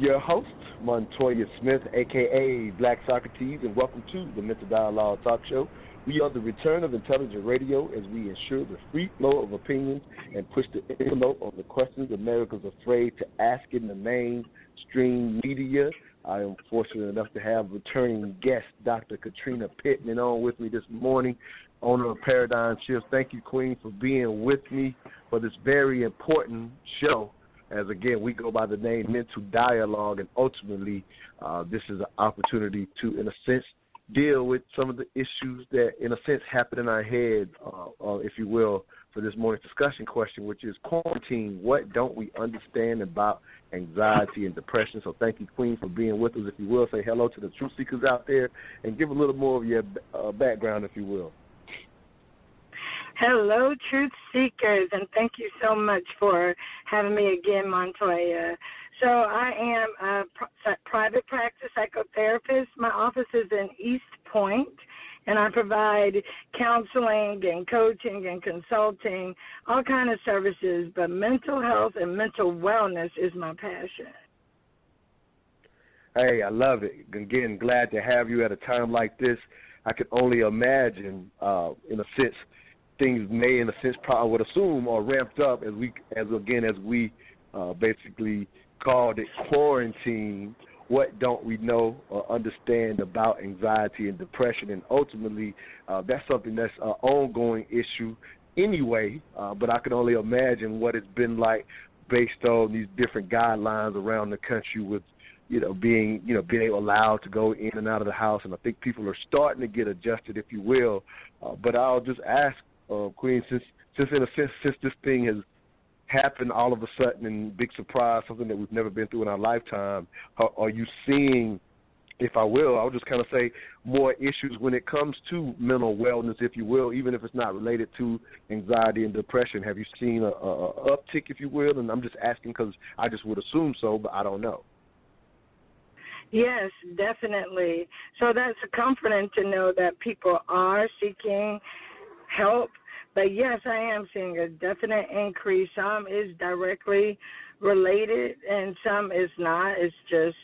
Your host, Montoya Smith, aka Black Socrates, and welcome to the Mental Dialogue Talk Show. We are the return of intelligent radio as we ensure the free flow of opinions and push the envelope on the questions America's afraid to ask in the mainstream media. I am fortunate enough to have returning guest Dr. Katrina Pittman on with me this morning, owner of Paradigm Shift. Thank you, Queen, for being with me for this very important show. As again, we go by the name Mental Dialogue, and ultimately, uh, this is an opportunity to, in a sense, deal with some of the issues that, in a sense, happen in our head, uh, uh, if you will, for this morning's discussion question, which is quarantine. What don't we understand about anxiety and depression? So, thank you, Queen, for being with us. If you will, say hello to the truth seekers out there and give a little more of your uh, background, if you will. Hello, truth seekers, and thank you so much for having me again, Montoya. So I am a private practice psychotherapist. My office is in East Point, and I provide counseling and coaching and consulting, all kind of services. But mental health and mental wellness is my passion. Hey, I love it. Again, glad to have you at a time like this. I can only imagine, uh, in a sense, things may, in a sense, probably would assume are ramped up as we, as again, as we uh, basically called it quarantine. What don't we know or understand about anxiety and depression? And ultimately, uh, that's something that's an ongoing issue anyway. Uh, but I can only imagine what it's been like based on these different guidelines around the country with you know, being you know being allowed to go in and out of the house, and I think people are starting to get adjusted, if you will. Uh, but I'll just ask uh, Queen, since since in a sense, since this thing has happened all of a sudden and big surprise, something that we've never been through in our lifetime, are, are you seeing, if I will, I'll just kind of say more issues when it comes to mental wellness, if you will, even if it's not related to anxiety and depression. Have you seen a, a, a uptick, if you will? And I'm just asking because I just would assume so, but I don't know. Yes, definitely. So that's comforting to know that people are seeking help. But yes, I am seeing a definite increase. Some is directly related and some is not. It's just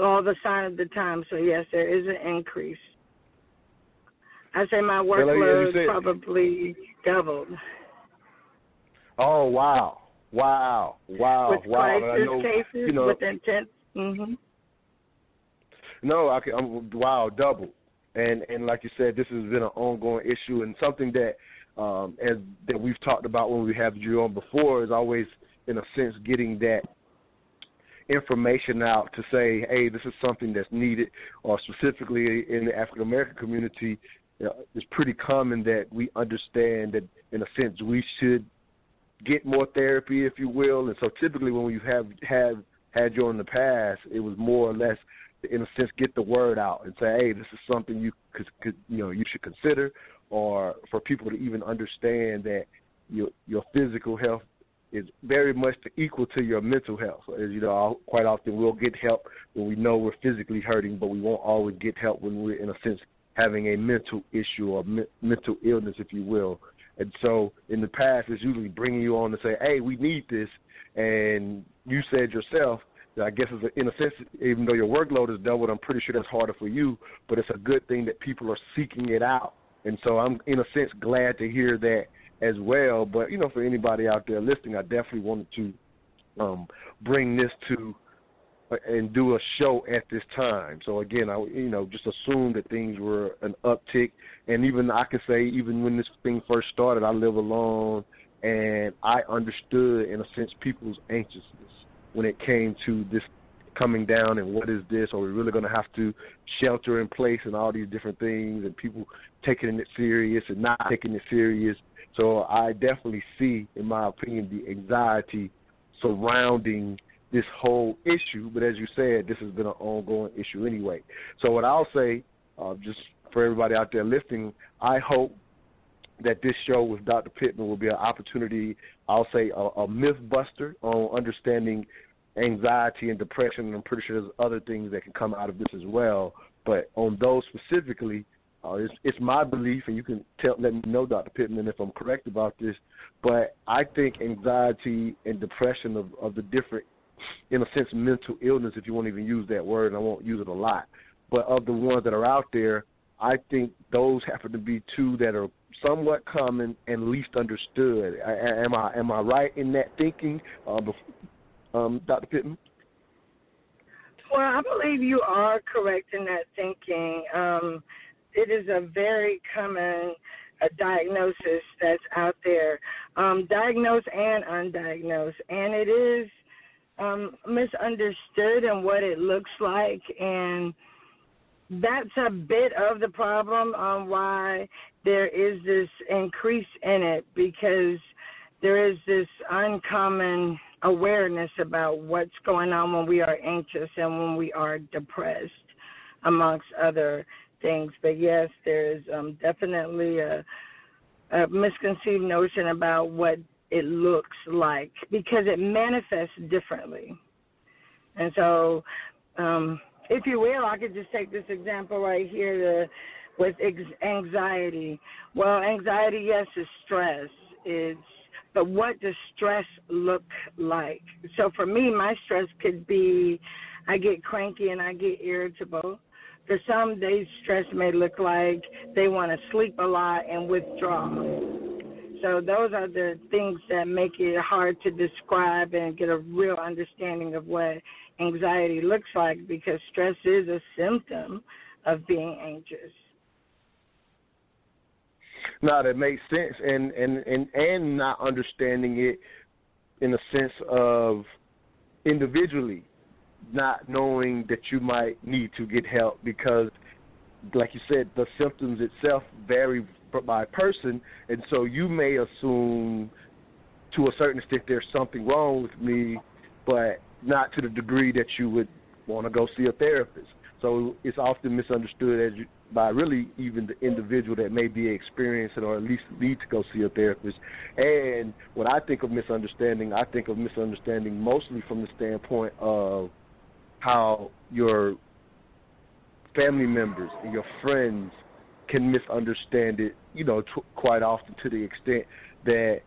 all the sign of the time. So yes, there is an increase. I say my workload said- probably doubled. Oh wow, wow, wow, with wow! I crisis know, cases, you know, with intense. hmm No, I can, I'm wow, double. And and like you said, this has been an ongoing issue and something that um as that we've talked about when we have you on before is always in a sense getting that information out to say, hey, this is something that's needed, or specifically in the African American community, you know, it's pretty common that we understand that in a sense we should get more therapy, if you will. And so typically when we have have had you on in the past, it was more or less, in a sense, get the word out and say, hey, this is something you could, could you know you should consider, or for people to even understand that your your physical health is very much equal to your mental health. As you know, quite often we'll get help when we know we're physically hurting, but we won't always get help when we're in a sense having a mental issue or me- mental illness, if you will. And so in the past, it's usually bringing you on to say, "Hey, we need this," and you said yourself. That I guess it's a, in a sense, even though your workload is doubled, I'm pretty sure that's harder for you. But it's a good thing that people are seeking it out, and so I'm in a sense glad to hear that as well. But you know, for anybody out there listening, I definitely wanted to um, bring this to uh, and do a show at this time. So again, I you know just assume that things were an uptick, and even I can say even when this thing first started, I live alone, and I understood in a sense people's anxiousness when it came to this coming down and what is this? Are we really going to have to shelter in place and all these different things and people taking it serious and not taking it serious? So I definitely see, in my opinion, the anxiety surrounding this whole issue. But as you said, this has been an ongoing issue anyway. So what I'll say, uh, just for everybody out there listening, I hope that this show with Dr. Pittman will be an opportunity, I'll say, a, a myth buster on understanding anxiety and depression. And I'm pretty sure there's other things that can come out of this as well. But on those specifically, uh, it's, it's my belief, and you can tell, let me know, Dr. Pittman, if I'm correct about this. But I think anxiety and depression of, of the different, in a sense, mental illness, if you won't even use that word, and I won't use it a lot, but of the ones that are out there, I think those happen to be two that are somewhat common and least understood. I, am I am I right in that thinking, uh, um, Dr. Pittman? Well, I believe you are correct in that thinking. Um, it is a very common a diagnosis that's out there, um, diagnosed and undiagnosed, and it is um, misunderstood and what it looks like, and that's a bit of the problem on why there is this increase in it because there is this uncommon awareness about what's going on when we are anxious and when we are depressed, amongst other things. But yes, there is um, definitely a, a misconceived notion about what it looks like because it manifests differently. And so, um, if you will, I could just take this example right here with anxiety. Well, anxiety, yes, is stress. It's but what does stress look like? So for me, my stress could be I get cranky and I get irritable. For some days, stress may look like they want to sleep a lot and withdraw. So those are the things that make it hard to describe and get a real understanding of what anxiety looks like because stress is a symptom of being anxious. No, that makes sense, and and and and not understanding it in a sense of individually not knowing that you might need to get help because, like you said, the symptoms itself vary by person, and so you may assume to a certain extent there's something wrong with me, but not to the degree that you would want to go see a therapist. So it's often misunderstood as you, by really even the individual that may be experiencing or at least need to go see a therapist. And when I think of misunderstanding, I think of misunderstanding mostly from the standpoint of how your family members and your friends can misunderstand it, you know, t- quite often to the extent that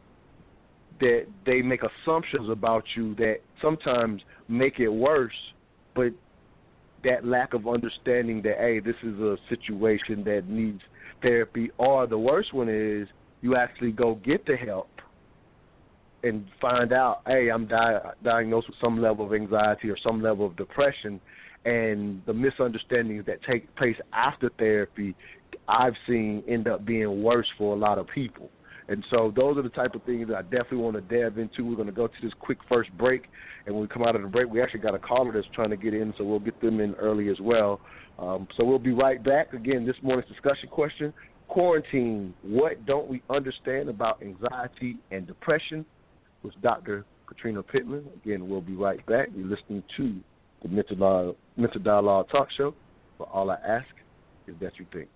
that they make assumptions about you that sometimes make it worse, but that lack of understanding that hey, this is a situation that needs therapy, or the worst one is you actually go get the help and find out, hey, I'm di- diagnosed with some level of anxiety or some level of depression, and the misunderstandings that take place after therapy, I've seen end up being worse for a lot of people. And so those are the type of things that I definitely want to delve into. We're going to go to this quick first break, and when we come out of the break, we actually got a caller that's trying to get in, so we'll get them in early as well. Um, so we'll be right back. Again, this morning's discussion question: Quarantine. What don't we understand about anxiety and depression? with Dr. Katrina Pittman. Again, we'll be right back. You're listening to the Mental Dialogue, Mental Dialogue Talk Show. But all I ask is that you think.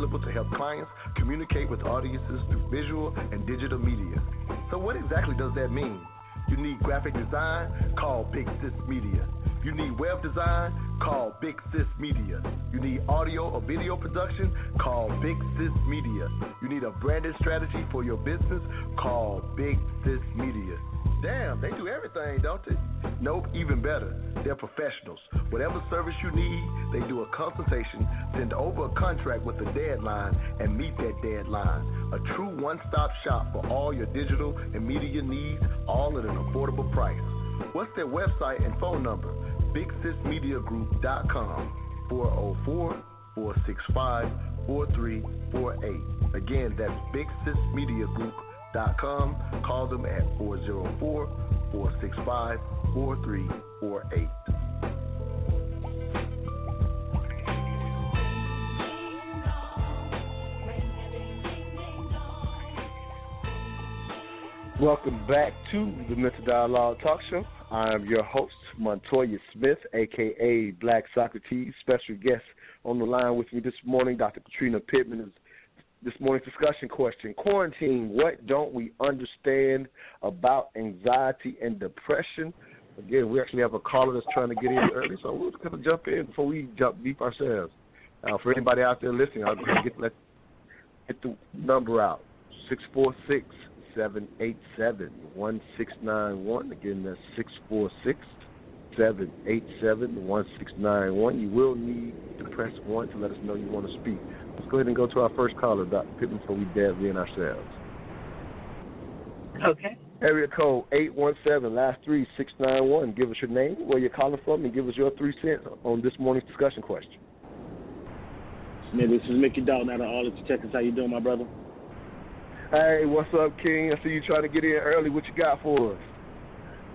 Available to help clients communicate with audiences through visual and digital media. So, what exactly does that mean? You need graphic design? Call Big Sis Media. You need web design? Call Big Sis Media. You need audio or video production? Call Big Sis Media. You need a branded strategy for your business? Call Big Sis Media. Damn, they do everything, don't they? Nope, even better. They're professionals. Whatever service you need, they do a consultation, send over a contract with a deadline, and meet that deadline. True one stop shop for all your digital and media needs, all at an affordable price. What's their website and phone number? BigSisMediaGroup.com 404 465 4348. Again, that's BigSisMediaGroup.com. Call them at 404 465 4348. Welcome back to the Mental Dialogue Talk Show. I'm your host, Montoya Smith, aka Black Socrates. Special guest on the line with me this morning, Dr. Katrina Pittman. Is this morning's discussion question: Quarantine. What don't we understand about anxiety and depression? Again, we actually have a caller that's trying to get in early, so we're going to jump in before we jump deep ourselves. Uh, for anybody out there listening, I'll get let get the number out six four six. 787 1691. Again, that's 646 787 1691. You will need to press 1 to let us know you want to speak. Let's go ahead and go to our first caller, Dr. Pittman, before we dive in ourselves. Okay. Area code 817, last three, 691. Give us your name, where you're calling from, and give us your three cents on this morning's discussion question. Man, this is Mickey Dalton out of Arlington, Texas. How you doing, my brother? Hey, what's up, King? I see you trying to get in early. What you got for us?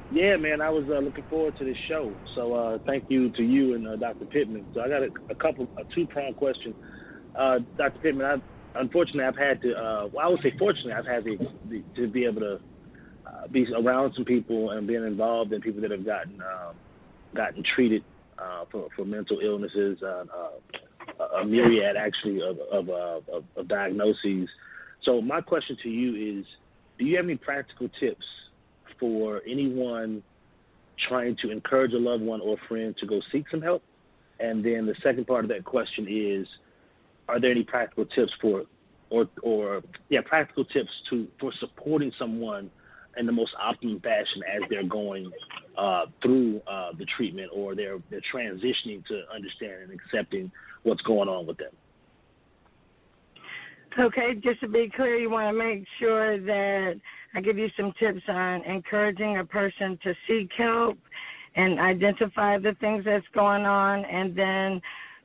Yeah, man, I was uh, looking forward to this show. So uh, thank you to you and uh, Dr. Pittman. So I got a, a couple, a two-pronged question. Uh, Dr. Pittman, I, unfortunately, I've had to, uh, well, I would say fortunately, I've had to, to be able to uh, be around some people and being involved in people that have gotten um, gotten treated for, for mental illnesses, a myriad actually of, of, of, of diagnoses. So my question to you is, do you have any practical tips for anyone trying to encourage a loved one or friend to go seek some help? And then the second part of that question is, are there any practical tips for, or or yeah, practical tips to for supporting someone in the most optimum fashion as they're going uh, through uh, the treatment or they're they're transitioning to understanding and accepting what's going on with them? Okay, just to be clear, you want to make sure that I give you some tips on encouraging a person to seek help and identify the things that's going on, and then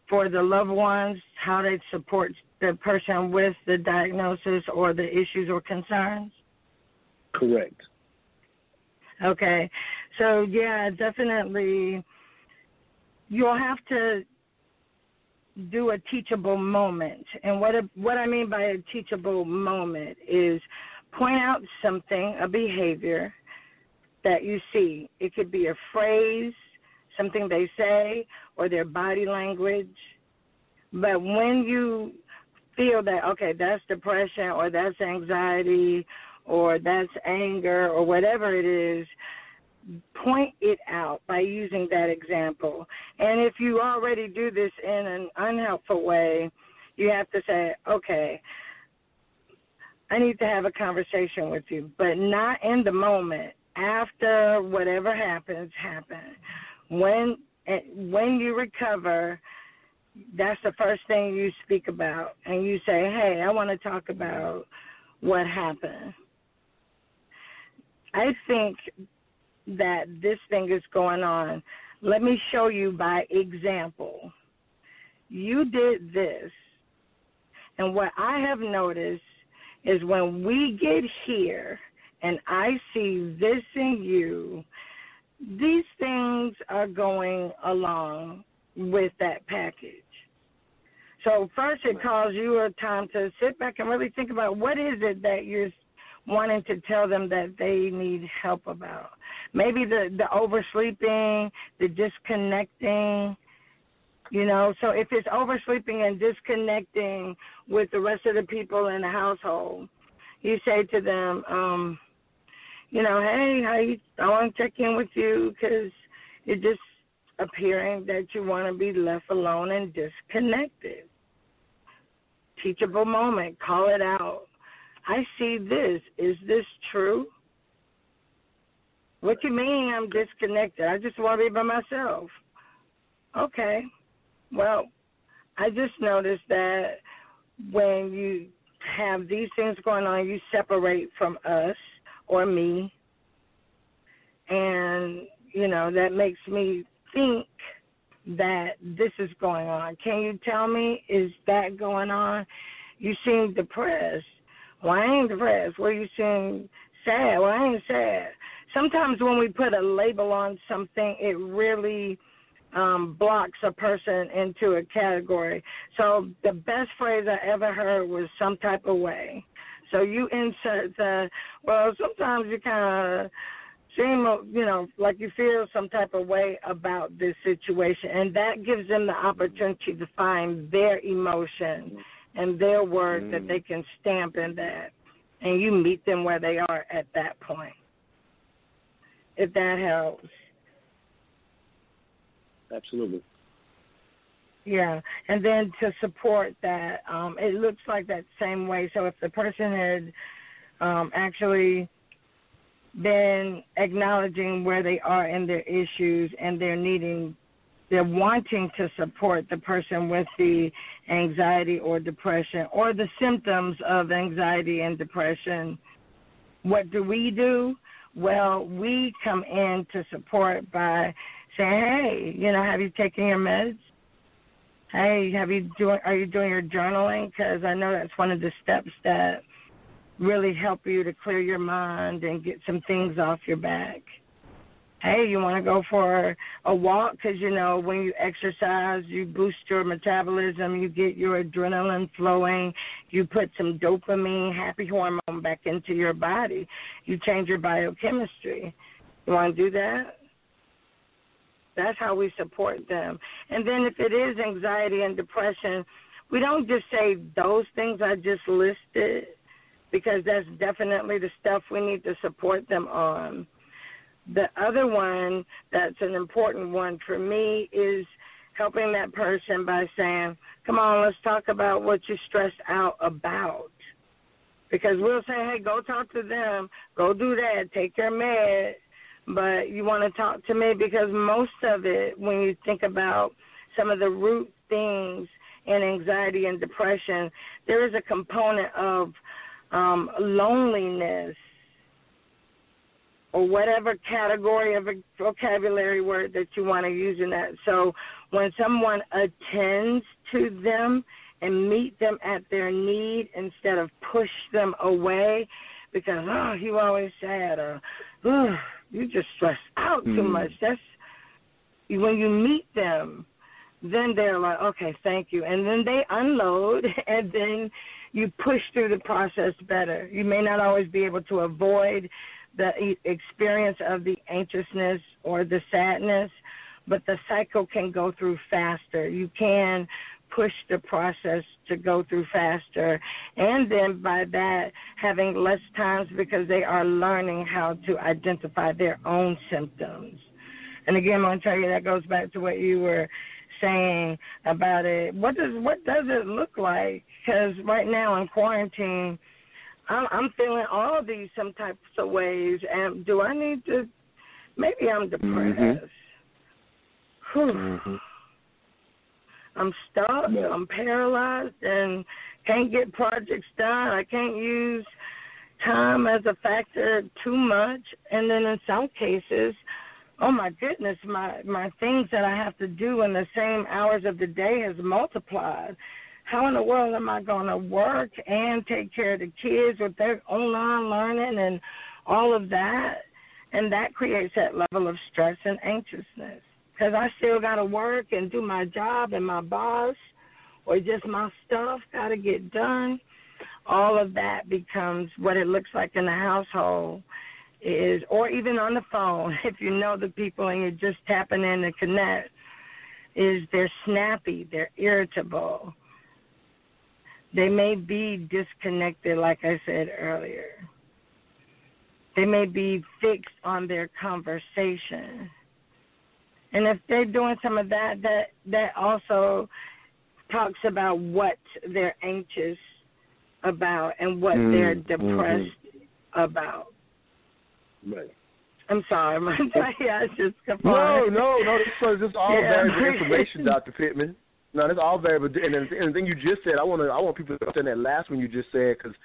for the loved ones, how they support the person with the diagnosis or the issues or concerns. Correct. Okay, so yeah, definitely, you'll have to do a teachable moment. And what a, what I mean by a teachable moment is point out something, a behavior that you see. It could be a phrase, something they say, or their body language. But when you feel that okay, that's depression or that's anxiety or that's anger or whatever it is, point it out by using that example. And if you already do this in an unhelpful way, you have to say, okay, I need to have a conversation with you, but not in the moment. After whatever happens, happen. When when you recover, that's the first thing you speak about, and you say, "Hey, I want to talk about what happened." I think that this thing is going on. Let me show you by example. You did this, and what I have noticed is when we get here and I see this in you, these things are going along with that package. So first it calls you a time to sit back and really think about what is it that you're wanting to tell them that they need help about. Maybe the the oversleeping, the disconnecting, you know. So if it's oversleeping and disconnecting with the rest of the people in the household, you say to them, um, you know, hey, how you, I want to check in with you because you're just appearing that you want to be left alone and disconnected. Teachable moment, call it out. I see this. Is this true? What you mean I'm disconnected? I just want to be by myself. Okay. Well, I just noticed that when you have these things going on, you separate from us or me. And, you know, that makes me think that this is going on. Can you tell me, is that going on? You seem depressed. Well, I ain't depressed. Well, you seem sad. Well, I ain't sad. Sometimes when we put a label on something, it really um, blocks a person into a category. So the best phrase I ever heard was some type of way. So you insert the well. Sometimes you kind of seem, you know, like you feel some type of way about this situation, and that gives them the opportunity to find their emotion and their word mm. that they can stamp in that, and you meet them where they are at that point. If that helps. Absolutely. Yeah, and then to support that, um, it looks like that same way. So if the person had um, actually been acknowledging where they are in their issues and they're needing, they're wanting to support the person with the anxiety or depression or the symptoms of anxiety and depression, what do we do? Well, we come in to support by saying, "Hey, you know, have you taken your meds? Hey, have you doing? Are you doing your journaling? Because I know that's one of the steps that really help you to clear your mind and get some things off your back. Hey, you want to go for a walk? Because you know when you exercise, you boost your metabolism, you get your adrenaline flowing, you put some dopamine, happy hormone back into your body, you change your biochemistry. You want to do that? That's how we support them. And then if it is anxiety and depression, we don't just say those things I just listed because that's definitely the stuff we need to support them on. The other one that's an important one for me is helping that person by saying, Come on, let's talk about what you're stressed out about. Because we'll say, Hey, go talk to them, go do that, take your med but you want to talk to me because most of it, when you think about some of the root things in anxiety and depression, there is a component of um, loneliness or whatever category of a vocabulary word that you want to use in that. So when someone attends to them and meet them at their need instead of push them away because oh you always sad or oh you just stress out too mm. much. That's when you meet them, then they're like, okay, thank you, and then they unload, and then you push through the process better. You may not always be able to avoid the experience of the anxiousness or the sadness, but the cycle can go through faster. You can push the process to go through faster. And then by that, having less times because they are learning how to identify their own symptoms. And again, I'm going to tell you that goes back to what you were saying about it. What does what does it look like? Because right now in quarantine, I'm, I'm feeling all these some types of ways. And do I need to? Maybe I'm depressed. Mm-hmm. Mm-hmm. I'm stuck, Yeah. I'm paralyzed, and can't get projects done. I can't use time as a factor too much, and then in some cases, oh my goodness, my my things that I have to do in the same hours of the day has multiplied. How in the world am I going to work and take care of the kids with their online learning and all of that? And that creates that level of stress and anxiousness because I still got to work and do my job, and my boss or just my stuff got to get done. All of that becomes what it looks like in the household is, or even on the phone, if you know the people and you're just tapping in to connect, is they're snappy, they're irritable. They may be disconnected, like I said earlier. They may be fixed on their conversation. And if they're doing some of that, that that also talks about what they're anxious about and what Mm, they're depressed about. Right. I'm sorry, my it's just No, no, no. This is just all Yeah. valuable information, Doctor Pittman. No, that's all valuable. And and the thing you just said, I want to, I want people to understand that last one you just said because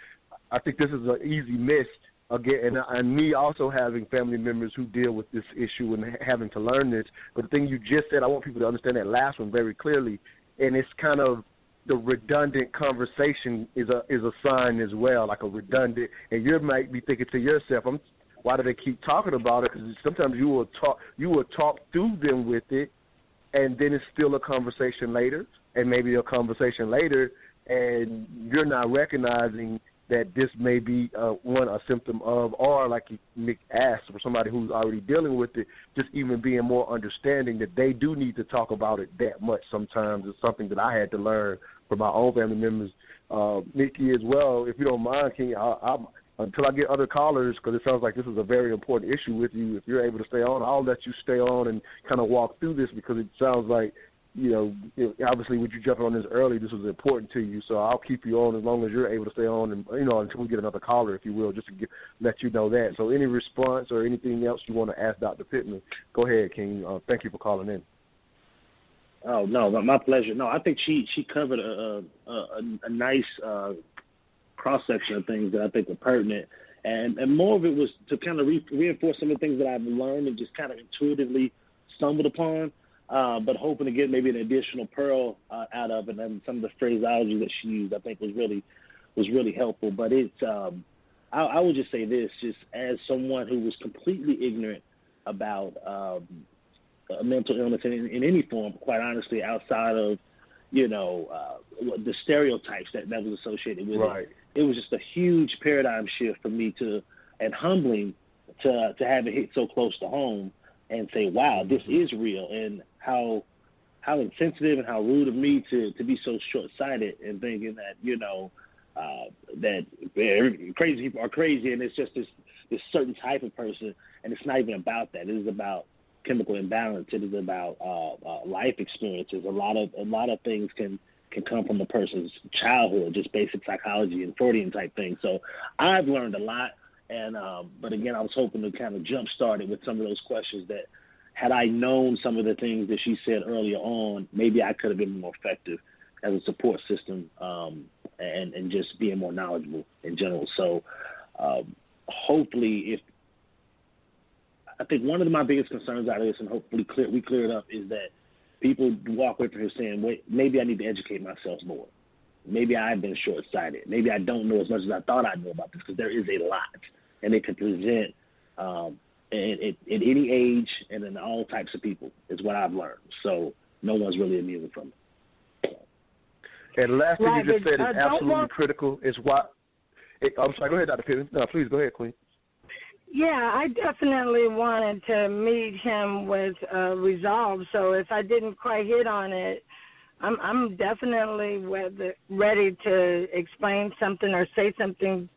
I think this is an easy miss again, and, and me also having family members who deal with this issue and having to learn this. But the thing you just said, I want people to understand that last one very clearly, and it's kind of the redundant conversation is a is a sign as well, like a redundant. And you might be thinking to yourself, I'm why do they keep talking about it? Because sometimes you will talk you will talk through them with it, and then it's still a conversation later, and maybe a conversation later, and you're not recognizing that this may be uh, one a symptom of, or like Nick asked, for somebody who's already dealing with it, just even being more understanding that they do need to talk about it that much. Sometimes it's something that I had to learn from my own family members, uh, Nikki as well. If you don't mind, can you, I, I'm until I get other callers, because it sounds like this is a very important issue with you. If you're able to stay on, I'll let you stay on and kind of walk through this because it sounds like, you know, obviously with you jumping on this early, this was important to you. So I'll keep you on as long as you're able to stay on, and you know, until we get another caller, if you will, just to get, let you know that. So any response or anything else you want to ask Dr. Pittman, go ahead, King. Uh, thank you for calling in. Oh no, my- my pleasure. No, I think she she covered a a, a, a nice uh, cross section of things that I think were pertinent, and and more of it was to kind of re- reinforce some of the things that I've learned and just kind of intuitively stumbled upon, uh, but hoping to get maybe an additional pearl uh, out of it. And some of the phraseology that she used, I think, was really was really helpful. But it's um, I, I would just say this, just as someone who was completely ignorant about um, mental illness in, in any form, quite honestly, outside of you know uh, the stereotypes that that was associated with Right. it. It was just a huge paradigm shift for me to, and humbling to to have it hit so close to home and say, wow, this is real, and how how insensitive and how rude of me to to be so short sighted and thinking that you know uh, that crazy people are crazy and it's just this this certain type of person, and it's not even about that. It is about chemical imbalance. It is about uh, uh, life experiences. A lot of a lot of things can can come from a person's childhood, just basic psychology and Freudian type things. So I've learned a lot, and um, but again, I was hoping to kind of jump start it with some of those questions that had I known some of the things that she said earlier on, maybe I could have been more effective as a support system um, and and just being more knowledgeable in general. So um, hopefully, if I think one of my biggest concerns out of this, and hopefully clear, we clear it up, is that people walk away from here saying, "Wait, maybe I need to educate myself more. Maybe I've been short-sighted. Maybe I don't know as much as I thought I knew about this because there is a lot, and it can present um, at, at, at any age and in all types of people. Is what I've learned. So no one's really immune from it. And the last thing Right, you just but, said is uh, absolutely walk- critical. Is why. It, I'm sorry. Go ahead, Dr. Pittman. No, please go ahead, Queen. Yeah, I definitely wanted to meet him with uh, resolve. So if I didn't quite hit on it, I'm I'm definitely ready to explain something or say something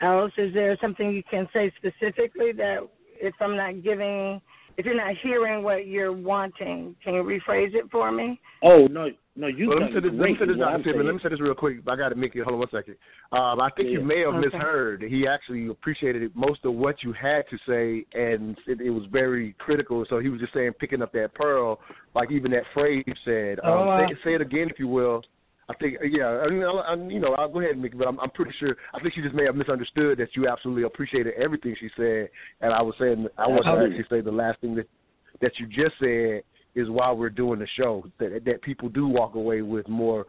else. Is there something you can say specifically that if I'm not giving if you're not hearing what you're wanting, can you rephrase it for me? Oh no, no, you. Well, let me say this, let me say this, is what Dr. I'm Let me say this real quick. I got to make it. Hold on one second. Um, I think you may have Okay. misheard. He actually appreciated most of what you had to say, and it, it was very critical. So he was just saying, picking up that pearl, like even that phrase you said. Um, Oh, wow. say, say it again, if you will. I think, yeah, I mean, I, you know, I'll go ahead it, but I'm, I'm pretty sure. I think she just may have misunderstood that you absolutely appreciated everything she said, and I was saying, I want to actually say the last thing that that you just said is why we're doing the show. That that people do walk away with more,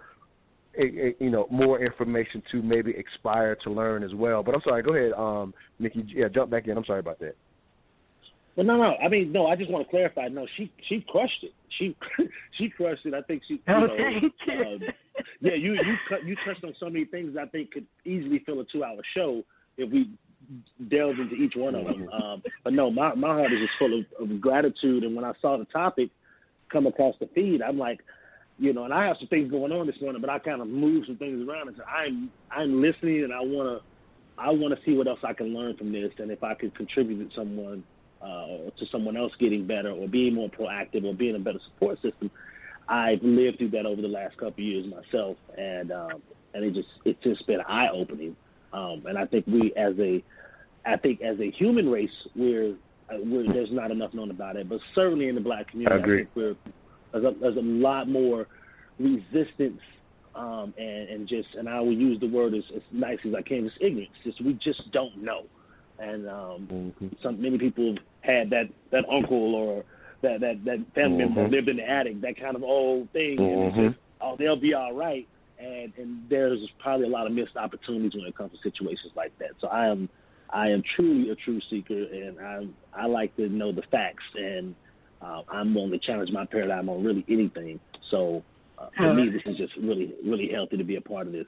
eh, eh, you know, more information to maybe expire to learn as well. But I'm sorry. Go ahead, um, Nikki. Yeah, jump back in. I'm sorry about that. But no, no. I mean, no. I just want to clarify. No, she she crushed it. She she crushed it. I think she. You Oh, know, you. um, yeah, you you cut you touched on so many things I think could easily fill a two-hour show if we delved into each one of them. Um, but no, my my heart is just full of, of gratitude. And when I saw the topic come across the feed, I'm like, you know, and I have some things going on this morning, but I kind of moved some things around and said, I'm I'm listening and I wanna I wanna see what else I can learn from this and if I could contribute to someone uh, to someone else getting better or being more proactive or being a better support system. I've lived through that over the last couple of years myself, and um, and it just it's just been eye opening. Um, and I think we as a I think as a human race we're, uh, we're there's not enough known about it, but certainly in the black community, I agree. think we're there's a, there's a lot more resistance um, and and just and I will use the word as, as nice as I can, just ignorance. Just we just don't know, and um, Mm-hmm. some many people had that that uncle or that that that family member Mhm. lived in the attic, that kind of old thing. And it's Mhm. just, oh, they'll be all right. And and there's probably a lot of missed opportunities when it comes to situations like that. So I am I am truly a true seeker, and I I like to know the facts, and uh, I'm willing to challenge my paradigm on really anything. So uh, for me, this is just really really healthy to be a part of this.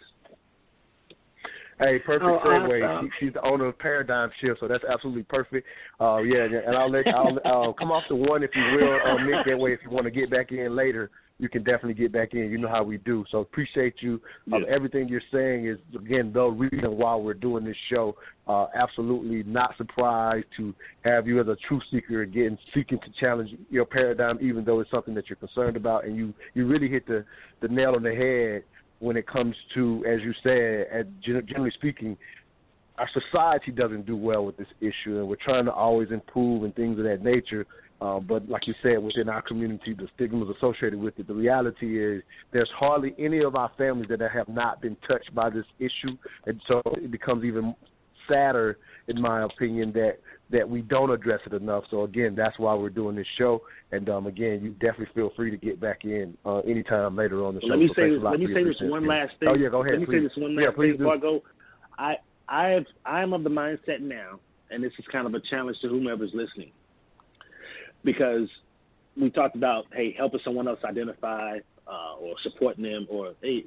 Hey, perfect Oh, segue. awesome. She, she's the owner of Paradigm Shift, so that's absolutely perfect. Uh, yeah, and I'll let I'll uh, come off the one if you will, uh, Nick. That way, if you want to get back in later, you can definitely get back in. You know how we do. So appreciate you. Um, Yeah. everything you're saying is again the reason why we're doing this show. Uh, absolutely not surprised to have you as a truth seeker again seeking to challenge your paradigm, even though it's something that you're concerned about, and you you really hit the the nail on the head when it comes to, as you said, generally speaking, our society doesn't do well with this issue, and we're trying to always improve and things of that nature. Uh, but like you said, within our community, the stigmas associated with it. The reality is there's hardly any of our families that have not been touched by this issue, and so it becomes even sadder, in my opinion, that that we don't address it enough. So again, that's why we're doing this show. And um, again, you definitely feel free to get back in uh, anytime later on the show. Let me So say this, let me say this one last thing. Oh yeah, go ahead. Let me please. say this one last yeah, thing please before I go. I I have I am of the mindset now, and this is kind of a challenge to whomever's listening, because we talked about hey helping someone else identify uh, or supporting them or hey,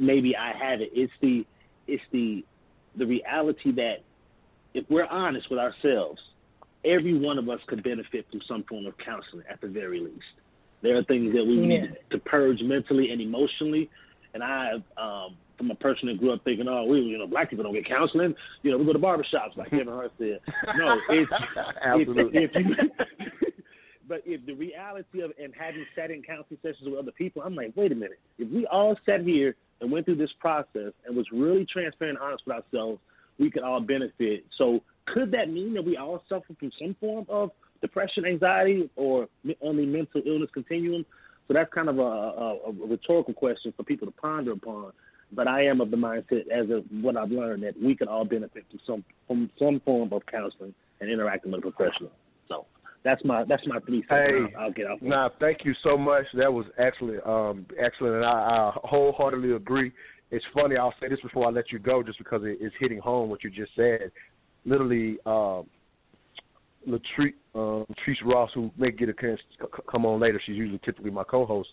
maybe I have it. It's the it's the the reality that if we're honest with ourselves, every one of us could benefit from some form of counseling at the very least. There are things that we Yeah. need to purge mentally and emotionally. And I, um, from a person that grew up thinking, oh, we, you know, black people don't get counseling. You know, we go to barbershops, like Kevin Hart said. No, it's Absolutely. If, if you, but if the reality of and having sat in counseling sessions with other people, I'm like, wait a minute. If we all sat here and went through this process and was really transparent and honest with ourselves, we could all benefit. So could that mean that we all suffer from some form of depression, anxiety, or on the mental illness continuum? So that's kind of a, a, a rhetorical question for people to ponder upon. But I am of the mindset, as of what I've learned, that we could all benefit from some from some form of counseling and interacting with a professional. So that's my that's my three cents. Hey, I'll, I'll get off. Nah, thank you so much. That was excellent, um, excellent, and I, I wholeheartedly agree. It's funny. I'll say this before I let you go, just because it is hitting home what you just said. Literally, um, Latrice, um, Latrice Ross, who may get a chance to come on later. She's usually typically my co-host.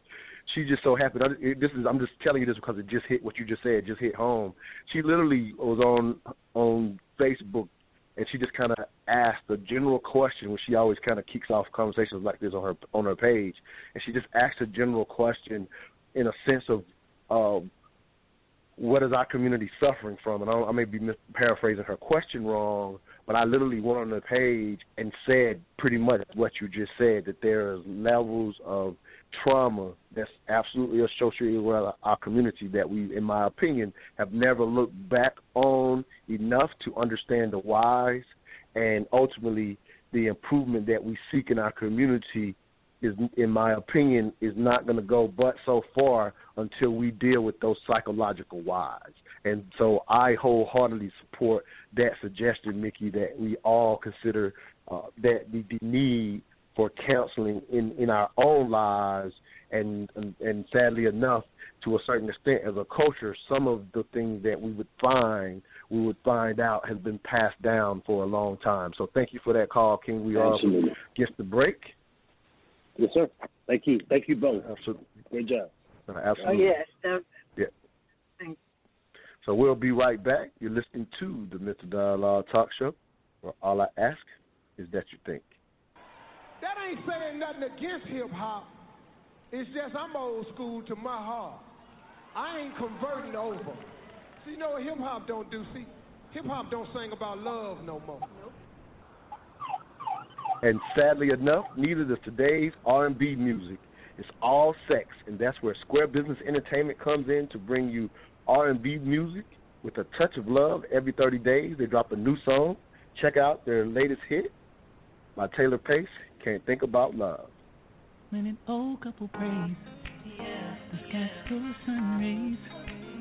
She just so happened. I- it- This is I'm just telling you this because it just hit what you just said. Just hit home. She literally was on on Facebook and she just kind of asked a general question, which she always kind of kicks off conversations like this on her on her page, and she just asked a general question in a sense of um, what is our community suffering from? And I, I may be paraphrasing her question wrong, but I literally went on the page and said pretty much what you just said that there's levels of trauma that's absolutely associated with our community that we, in my opinion, have never looked back on enough to understand the whys and ultimately the improvement that we seek in our community is, in my opinion, is not going to go but so far until we deal with those psychological whys. And so I wholeheartedly support that suggestion, Mickey, that we all consider uh, that the, the need for counseling in, in our own lives and, and and sadly enough, to a certain extent, as a culture, some of the things that we would find we would find out has been passed down for a long time. So thank you for that call, King. We are against the break. Yes, sir. Thank you. Thank you both. Absolutely. Great job. Uh, absolutely. Oh, yes. Yeah. So we'll be right back. You're listening to the Mental Dialogue Talk Show, where all I ask is that you think. That ain't saying nothing against hip hop. It's just I'm old school to my heart. I ain't converting over. See, you know what hip hop don't do? See, hip hop don't sing about love no more. And sadly enough, neither does today's R&B music. It's all sex, and that's where Square Business Entertainment comes in to bring you R&B music with a touch of love every 30 days. They drop a new song. Check out their latest hit by Taylor Pace, Can't Think About Love. When an old couple prays, the sky's full of sun rays.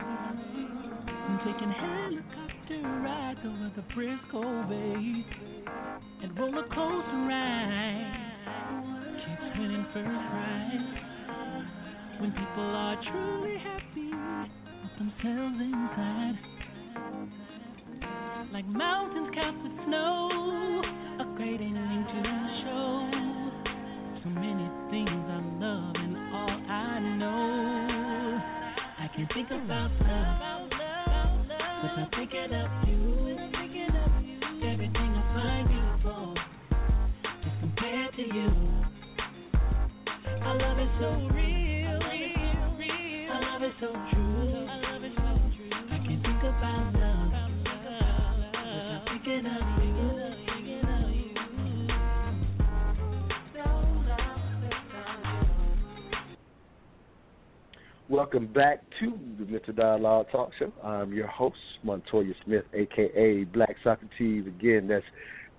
I'm taking helicopter rides over the Frisco Bay and roller coaster rides. Keeps winning first prize. When people are truly happy with themselves inside, like mountains capped with snow, a great ending to the show. So many things I love and all I know. I can think about love, I think it of you. Everything I find beautiful is compared to you. I love it so real, I love it so true. Welcome back to the Mental Dialogue Talk Show. I'm your host, Montoya Smith, aka Black Socrates. Again, that's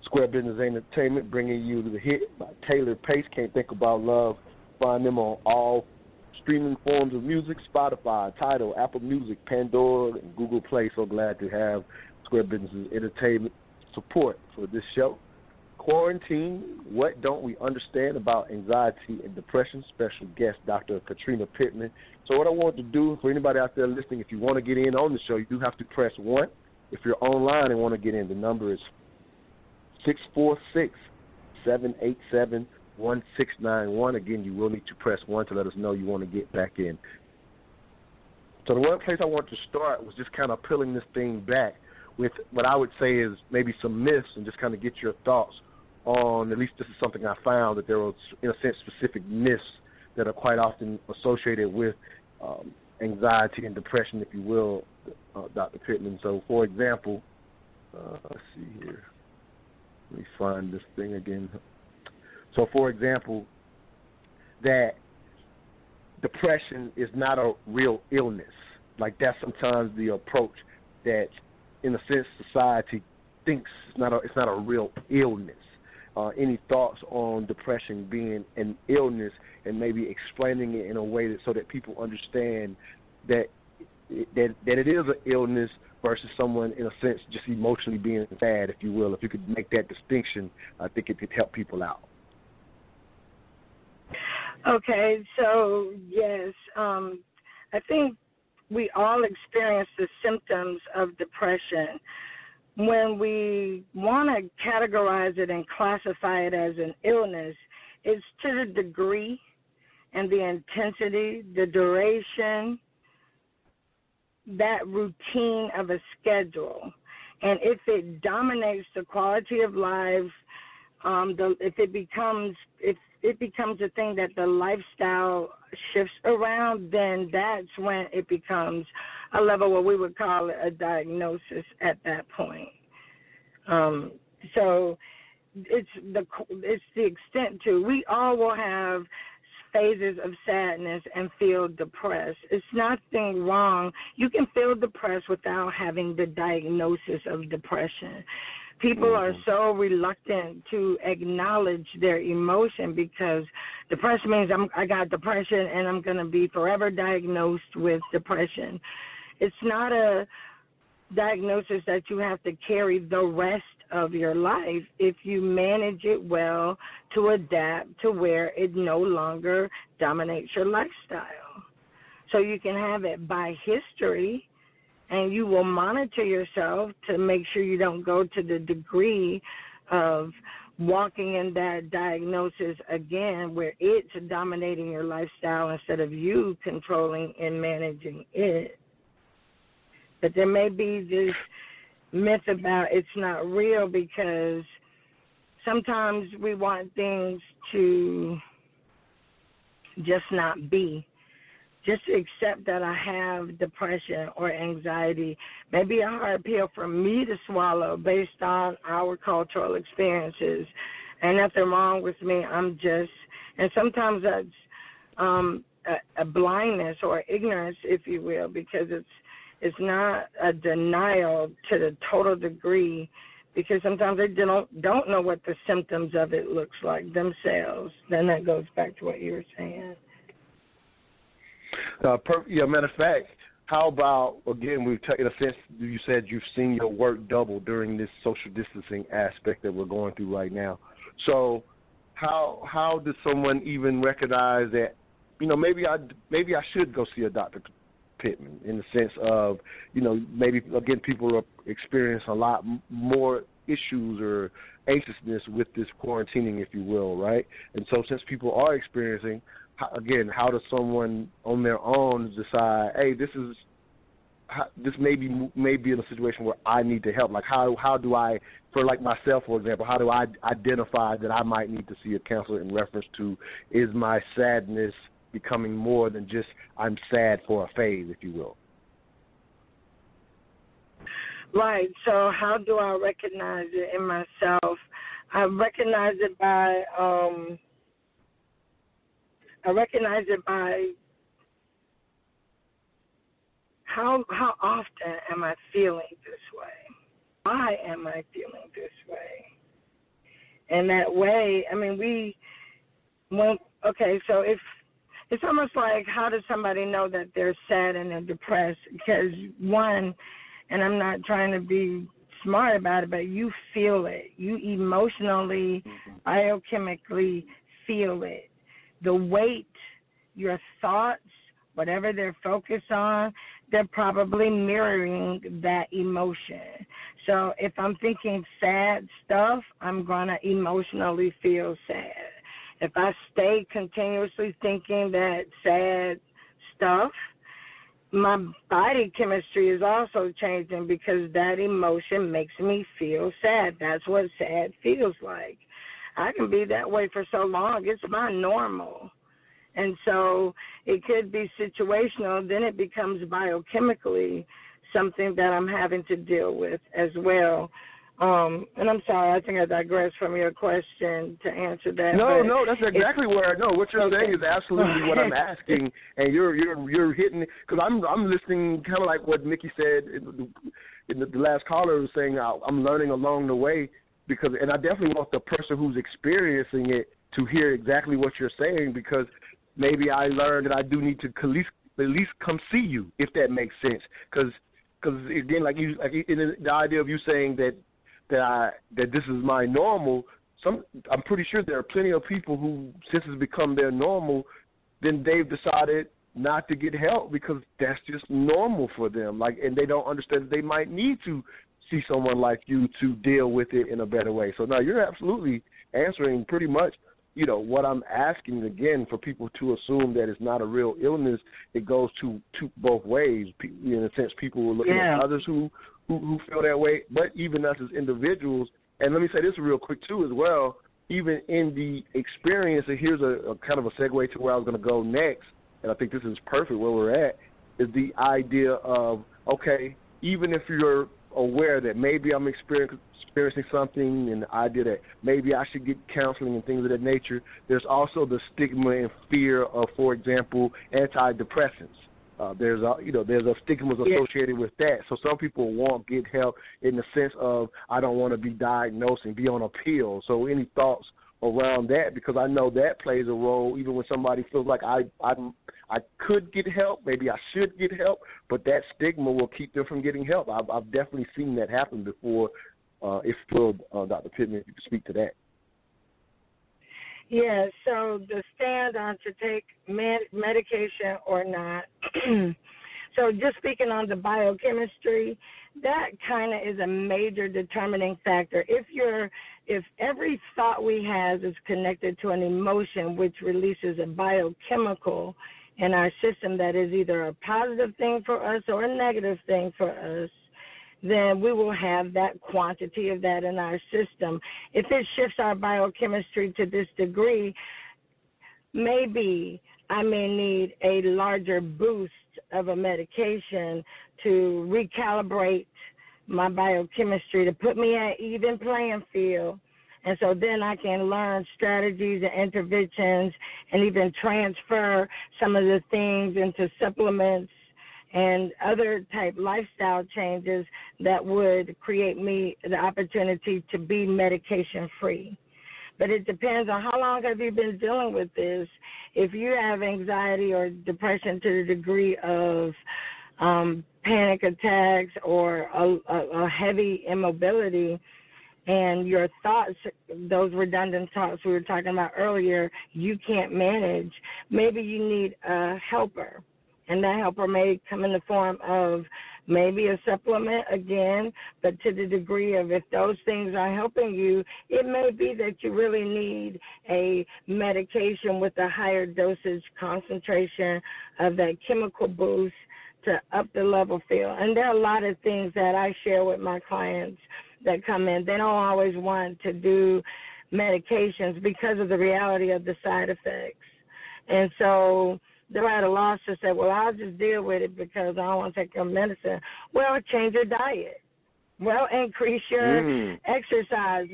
Square Business Entertainment bringing you the hit by Taylor Pace. Can't think about love. Find them on all streaming forms of music: Spotify, Tidal, Apple Music, Pandora, and Google Play. So glad to have Square Business Entertainment support for this show. Quarantine, what don't we understand about anxiety and depression? Special guest, Dr. Katrina Pittman. So, what I want to do for anybody out there listening, if you want to get in on the show, you do have to press 1. If you're online and want to get in, the number is 646 787 1691. Again, you will need to press 1 to let us know you want to get back in. So, the one place I want to start was just kind of peeling this thing back with what I would say is maybe some myths and just kind of get your thoughts on, at least this is something I found, that there was, in a sense, specific myths that are quite often associated with um, anxiety and depression, if you will, uh, Dr. Pittman. So, for example, uh, let's see here. Let me find this thing again. So, for example, that depression is not a real illness. Like that's sometimes the approach that, in a sense, society thinks it's not a it's not a real illness uh, any thoughts on depression being an illness and maybe explaining it in a way that so that people understand that that that it is an illness versus someone in a sense just emotionally being sad, if you will. If you could make that distinction, I think it could help people out. Okay, so yes, um, I think we all experience the symptoms of depression when we want to categorize it and classify it as an illness, it's to the degree and the intensity, the duration, that routine of a schedule. And if it dominates the quality of life, um, the, if it becomes if it becomes a thing that the lifestyle shifts around, then that's when it becomes a level where we would call it a diagnosis at that point. Um, so it's the it's the extent to we all will have phases of sadness and feel depressed. It's nothing wrong. You can feel depressed without having the diagnosis of depression. People are Mm-hmm. so reluctant to acknowledge their emotion because depression means I'm I got depression and I'm going to be forever diagnosed with depression. It's not a diagnosis that you have to carry the rest of your life if you manage it well to adapt to where it no longer dominates your lifestyle. So you can have it by history and you will monitor yourself to make sure you don't go to the degree of walking in that diagnosis again where it's dominating your lifestyle instead of you controlling and managing it. But there may be this myth about it's not real because sometimes we want things to just not be. Just to accept that I have depression or anxiety may be a hard pill for me to swallow based on our cultural experiences. And nothing wrong with me. I'm just, and sometimes that's um, a, a blindness or ignorance, if you will, because it's it's not a denial to the total degree because sometimes they don't don't know what the symptoms of it looks like themselves. Then that goes back to what you were saying. Uh, per, yeah, matter of fact, how about again? We t- in a sense, you said you've seen your work double during this social distancing aspect that we're going through right now. So, how how does someone even recognize that? You know, maybe I maybe I should go see a doctor Pittman in the sense of you know maybe again people are experiencing a lot more issues or anxiousness with this quarantining, if you will, right? And so since people are experiencing, again, how does someone on their own decide, hey, this is this may be may be in a situation where I need to help. Like how how do I, for like myself, for example, how do I identify that I might need to see a counselor in reference to is my sadness becoming more than just I'm sad for a phase, if you will. Right. So how do I recognize it in myself? I recognize it by um I recognize it by how how often am I feeling this way? Why am I feeling this way? And that way, I mean, we, when, okay, so if it's almost like how does somebody know that they're sad and they're depressed? Because one, and I'm not trying to be smart about it, but you feel it. You emotionally, mm-hmm. biochemically feel it. The weight, your thoughts, whatever they're focused on, they're probably mirroring that emotion. So if I'm thinking sad stuff, I'm going to emotionally feel sad. If I stay continuously thinking that sad stuff, my body chemistry is also changing because that emotion makes me feel sad. That's what sad feels like. I can be that way for so long. It's my normal. And so it could be situational, then it becomes biochemically something that I'm having to deal with as well. Um, and I'm sorry, I think I digressed from your question to answer that. No, no, that's exactly where I know what you're Okay. saying is absolutely what I'm asking, and you're you're you're hitting because I'm I'm listening kind of like what Mickey said in the, in the, the last caller was saying I- I'm learning along the way because and I definitely want the person who's experiencing it to hear exactly what you're saying because maybe I learned that I do need to at least at least come see you if that makes sense because because again like you like in the idea of you saying that that I that this is my normal. Some I'm pretty sure there are plenty of people who since it's become their normal, then they've decided not to get help because that's just normal for them. Like and they don't understand that they might need to see someone like you to deal with it in a better way. So now you're absolutely answering pretty much you know what I'm asking again for people to assume that it's not a real illness. It goes to to both ways. In a sense, people are looking Yeah. at others who who, who feel that way, but even us as individuals. And let me say this real quick too, as well. Even in the experience, and here's a, a kind of a segue to where I was going to go next, and I think this is perfect where we're at. is the idea of okay, even if you're aware that maybe I'm experiencing experiencing something and the idea that maybe I should get counseling and things of that nature, there's also the stigma and fear of, for example, antidepressants. Uh, there's a you know there's a stigmas associated with that. So some people won't get help in the sense of I don't want to be diagnosed and be on a pill. So any thoughts around that? Because I know that plays a role even when somebody feels like I I'm I could get help, maybe I should get help, but that stigma will keep them from getting help. I've, I've definitely seen that happen before. Uh, if will, uh, Dr. Pittman, if you could speak to that. Yeah, so the stand on to take med- medication or not. so just speaking on the biochemistry, that kind of is a major determining factor. If you're if every thought we have is connected to an emotion which releases a biochemical in our system that is either a positive thing for us or a negative thing for us, then we will have that quantity of that in our system. If it shifts our biochemistry to this degree, maybe I may need a larger boost of a medication to recalibrate my biochemistry to put me at even playing field. And so then I can learn strategies and interventions and even transfer some of the things into supplements and other type lifestyle changes that would create me the opportunity to be medication free. But it depends on how long have you been dealing with this. If you have anxiety or depression to the degree of um, panic attacks or a, a, a heavy immobility, and your thoughts, those redundant thoughts we were talking about earlier, you can't manage. Maybe you need a helper and that helper may come in the form of maybe a supplement again, but to the degree of if those things are helping you, it may be that you really need a medication with a higher dosage concentration of that chemical boost to up the level field. And there are a lot of things that I share with my clients that come in. They don't always want to do medications because of the reality of the side effects. And so they're at a loss to say, well, I'll just deal with it because I don't want to take your medicine. Well, change your diet. Well, increase your mm. exercise.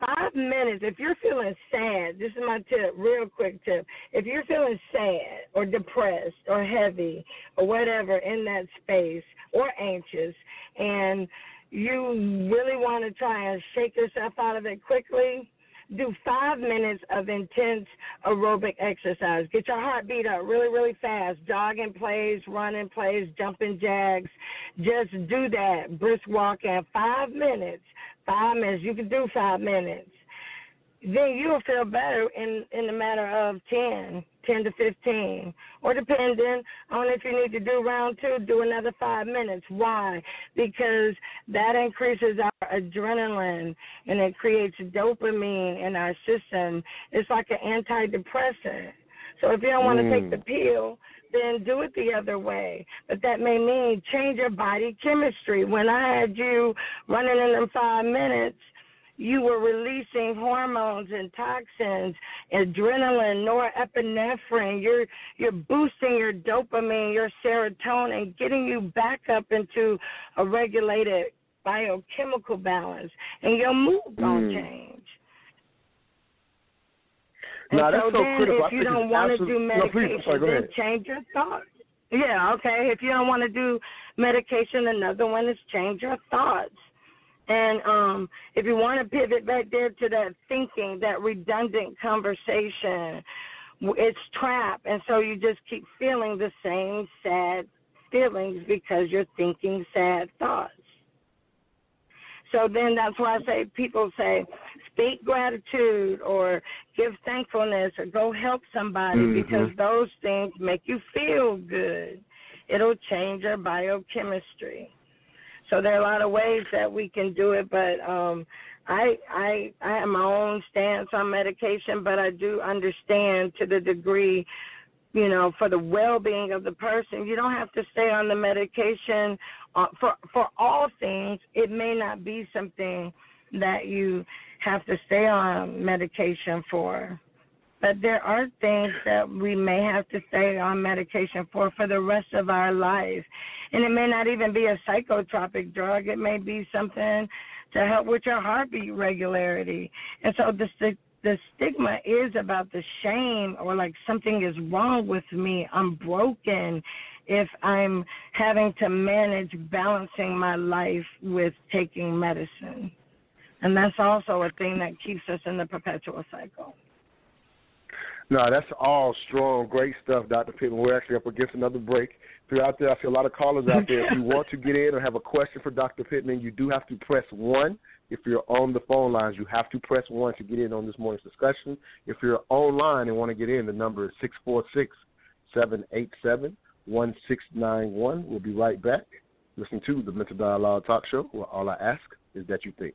Five minutes. If you're feeling sad, this is my tip, real quick tip. If you're feeling sad or depressed or heavy or whatever in that space or anxious, and you really want to try and shake yourself out of it quickly, do five minutes of intense aerobic exercise. Get your heartbeat up really, really fast. Jogging plays, running plays, jumping jacks. Just do that. Brisk walking. Five minutes. Five minutes. You can do five minutes then you'll feel better in in a matter of 10, 10 to 15, or depending on if you need to do round two, do another five minutes. Why? Because that increases our adrenaline and it creates dopamine in our system. It's like an antidepressant. So if you don't want to take the mm. pill, then do it the other way. But that may mean change your body chemistry. When I had you running in them five minutes, you were releasing hormones and toxins, adrenaline, norepinephrine. You're you're boosting your dopamine, your serotonin, getting you back up into a regulated biochemical balance, and your mood gonna mm. change. No, and that's so, so then critical. if you don't want to do medication, no, sorry, then change your thoughts. Yeah, okay. If you don't want to do medication, another one is change your thoughts. And um, if you want to pivot back there to that thinking, that redundant conversation, it's trap, and so you just keep feeling the same sad feelings because you're thinking sad thoughts. So then that's why I say people say speak gratitude or give thankfulness or go help somebody mm-hmm. because those things make you feel good. It'll change your biochemistry. So there are a lot of ways that we can do it, but um, I I I have my own stance on medication, but I do understand to the degree, you know, for the well-being of the person, you don't have to stay on the medication uh, for for all things. It may not be something that you have to stay on medication for. But there are things that we may have to stay on medication for for the rest of our lives. And it may not even be a psychotropic drug, it may be something to help with your heartbeat regularity. And so the the stigma is about the shame or like something is wrong with me. I'm broken if I'm having to manage balancing my life with taking medicine. And that's also a thing that keeps us in the perpetual cycle. No, that's all strong, great stuff, Dr. Pittman. We're actually up against another break. If you're out there, I see a lot of callers out there. if you want to get in or have a question for Dr. Pittman, you do have to press 1. If you're on the phone lines, you have to press 1 to get in on this morning's discussion. If you're online and want to get in, the number is 646 787 1691. We'll be right back. Listen to the Mental Dialogue Talk Show, where all I ask is that you think.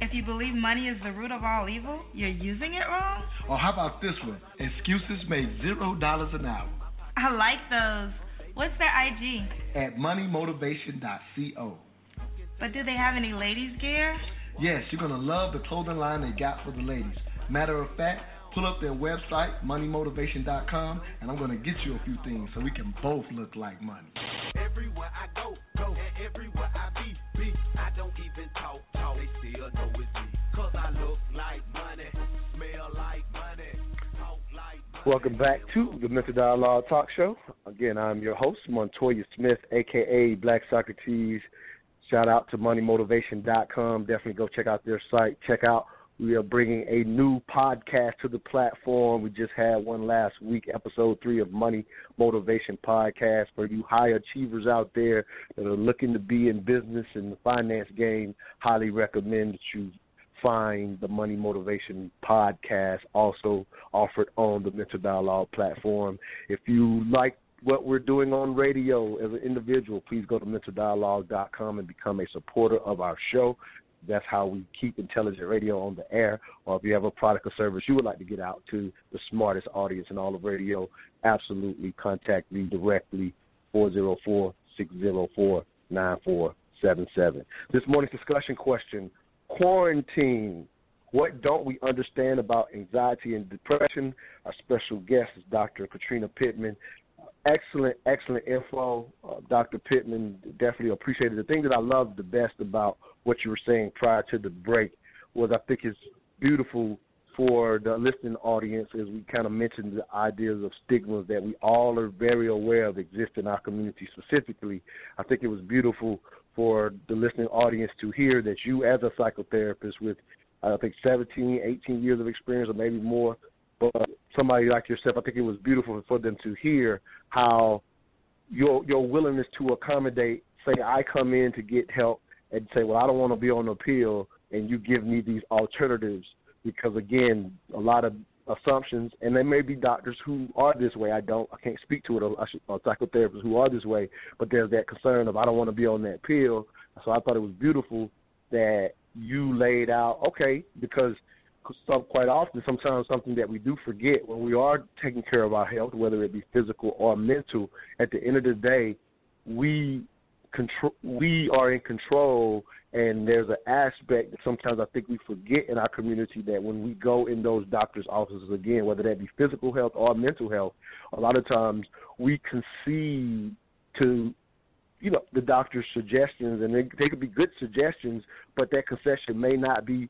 If you believe money is the root of all evil, you're using it wrong? Or how about this one? Excuses made zero dollars an hour. I like those. What's their IG? At moneymotivation.co. But do they have any ladies' gear? Yes, you're going to love the clothing line they got for the ladies. Matter of fact, pull up their website, moneymotivation.com, and I'm going to get you a few things so we can both look like money. Everywhere I go, go, and everywhere I be, be, I don't even talk, talk, they still know it's me. Cause I look like money, smell like money. Welcome back to the Mental Dialogue Talk Show. Again, I'm your host, Montoya Smith, aka Black Socrates. Shout out to MoneyMotivation.com. Definitely go check out their site. Check out we are bringing a new podcast to the platform. We just had one last week, episode three of Money Motivation Podcast. For you high achievers out there that are looking to be in business and the finance game, highly recommend that you find the Money Motivation Podcast, also offered on the Mental Dialogue platform. If you like what we're doing on radio as an individual, please go to mentaldialogue.com and become a supporter of our show. That's how we keep intelligent radio on the air. Or if you have a product or service you would like to get out to the smartest audience in all of radio, absolutely contact me directly 404 604 9477. This morning's discussion question quarantine. What don't we understand about anxiety and depression? Our special guest is Dr. Katrina Pittman. Excellent, excellent info, uh, Dr. Pittman. Definitely appreciated. The thing that I love the best about what you were saying prior to the break was I think it's beautiful for the listening audience as we kind of mentioned the ideas of stigmas that we all are very aware of exist in our community specifically. I think it was beautiful for the listening audience to hear that you as a psychotherapist with I think 17, 18 years of experience or maybe more, but somebody like yourself, I think it was beautiful for them to hear how your your willingness to accommodate, say I come in to get help and say, well, I don't want to be on appeal, and you give me these alternatives because again, a lot of assumptions, and there may be doctors who are this way. I don't, I can't speak to it. Or, or psychotherapists who are this way, but there's that concern of I don't want to be on that pill. So I thought it was beautiful that you laid out okay because some, quite often sometimes something that we do forget when we are taking care of our health, whether it be physical or mental. At the end of the day, we control we are in control and there's an aspect that sometimes I think we forget in our community that when we go in those doctors' offices again, whether that be physical health or mental health, a lot of times we concede to you know the doctor's suggestions, and they, they could be good suggestions, but that concession may not be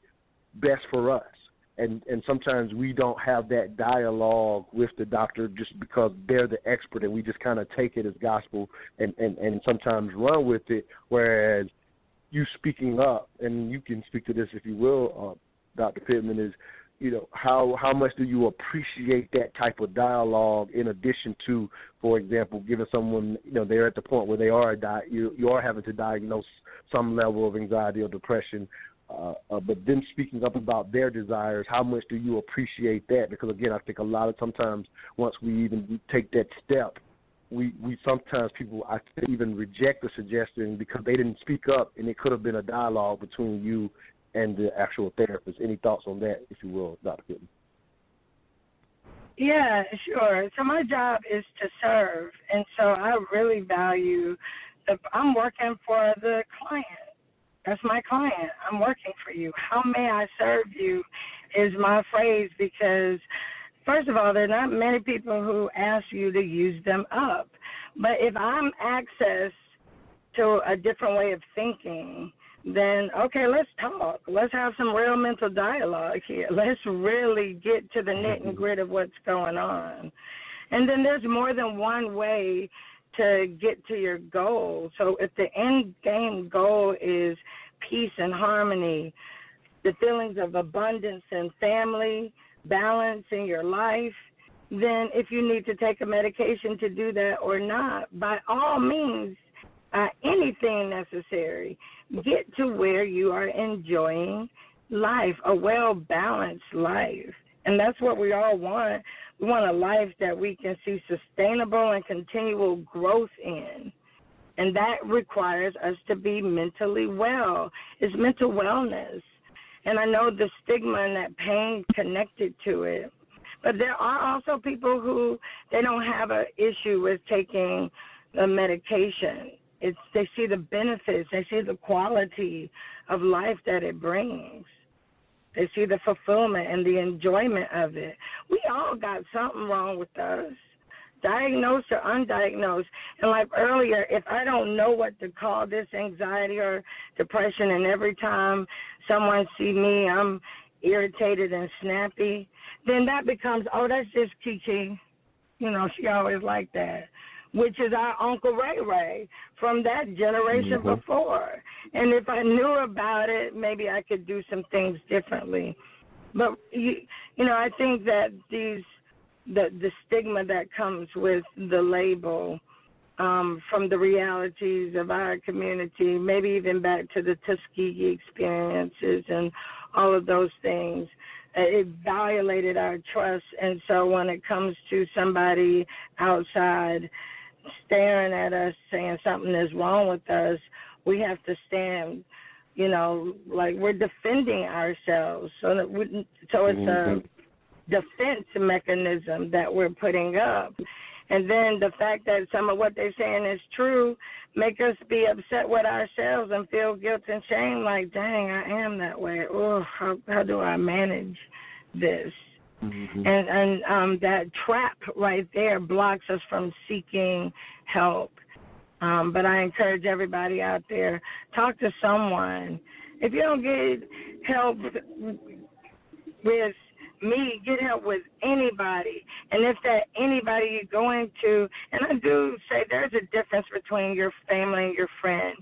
best for us. And and sometimes we don't have that dialogue with the doctor just because they're the expert and we just kind of take it as gospel and and and sometimes run with it whereas you speaking up and you can speak to this if you will uh, dr pittman is you know how how much do you appreciate that type of dialogue in addition to for example giving someone you know they're at the point where they are di- you you are having to diagnose some level of anxiety or depression uh, uh, but them speaking up about their desires, how much do you appreciate that? Because again, I think a lot of sometimes once we even take that step, we we sometimes people I even reject the suggestion because they didn't speak up, and it could have been a dialogue between you and the actual therapist. Any thoughts on that, if you will, Dr. Pittman? Yeah, sure. So my job is to serve, and so I really value. The, I'm working for the client that's my client. I'm working for you. How may I serve you is my phrase because, first of all, there are not many people who ask you to use them up. But if I'm access to a different way of thinking, then okay, let's talk. Let's have some real mental dialogue here. Let's really get to the nit and mm-hmm. grit of what's going on. And then there's more than one way to get to your goal. So if the end game goal is peace and harmony, the feelings of abundance and family, balance in your life, then if you need to take a medication to do that or not, by all means, uh, anything necessary, get to where you are enjoying life, a well balanced life. And that's what we all want. We want a life that we can see sustainable and continual growth in. And that requires us to be mentally well. It's mental wellness. And I know the stigma and that pain connected to it. But there are also people who they don't have an issue with taking the medication. It's they see the benefits, they see the quality of life that it brings. They see the fulfillment and the enjoyment of it. We all got something wrong with us, diagnosed or undiagnosed. And like earlier, if I don't know what to call this anxiety or depression, and every time someone see me, I'm irritated and snappy, then that becomes, oh, that's just Kiki. You know, she always like that which is our Uncle Ray Ray from that generation mm-hmm. before. And if I knew about it, maybe I could do some things differently. But you, you know, I think that these the the stigma that comes with the label um, from the realities of our community, maybe even back to the Tuskegee experiences and all of those things. Uh, it violated our trust, and so when it comes to somebody outside staring at us saying something is wrong with us, we have to stand, you know, like we're defending ourselves. So that we, so it's mm-hmm. a defense mechanism that we're putting up. And then the fact that some of what they're saying is true make us be upset with ourselves and feel guilt and shame like, dang, I am that way. Oh, how, how do I manage this? Mm-hmm. And and um, that trap right there blocks us from seeking help. Um, but I encourage everybody out there talk to someone. If you don't get help with me, get help with anybody. And if that anybody you're going to, and I do say there's a difference between your family and your friend.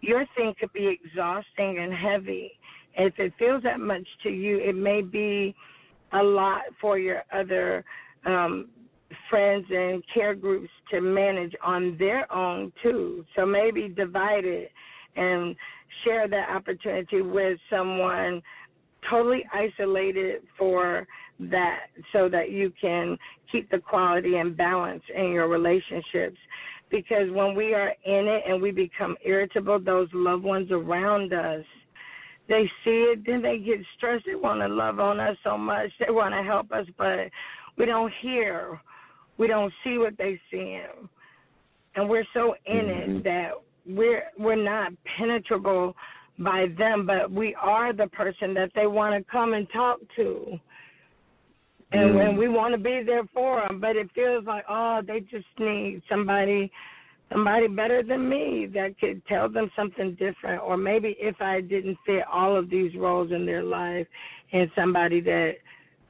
Your thing could be exhausting and heavy. If it feels that much to you, it may be a lot for your other um, friends and care groups to manage on their own too. So maybe divide it and share that opportunity with someone totally isolated for that so that you can keep the quality and balance in your relationships because when we are in it and we become irritable those loved ones around us they see it, then they get stressed. They want to love on us so much. They want to help us, but we don't hear, we don't see what they see, and we're so in mm-hmm. it that we're we're not penetrable by them, but we are the person that they want to come and talk to. And mm. when we want to be there for them, but it feels like, oh, they just need somebody somebody better than me that could tell them something different or maybe if I didn't fit all of these roles in their life and somebody that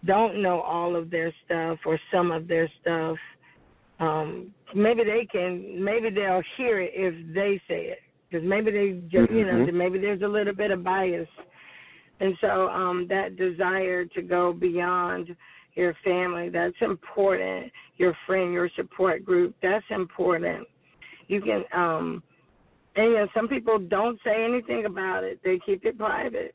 don't know all of their stuff or some of their stuff um maybe they can maybe they'll hear it if they say it. Because maybe they just you know Mm-hmm. maybe there's a little bit of bias. And so um that desire to go beyond your family that's important. Your friend your support group that's important you can um and you know some people don't say anything about it. They keep it private.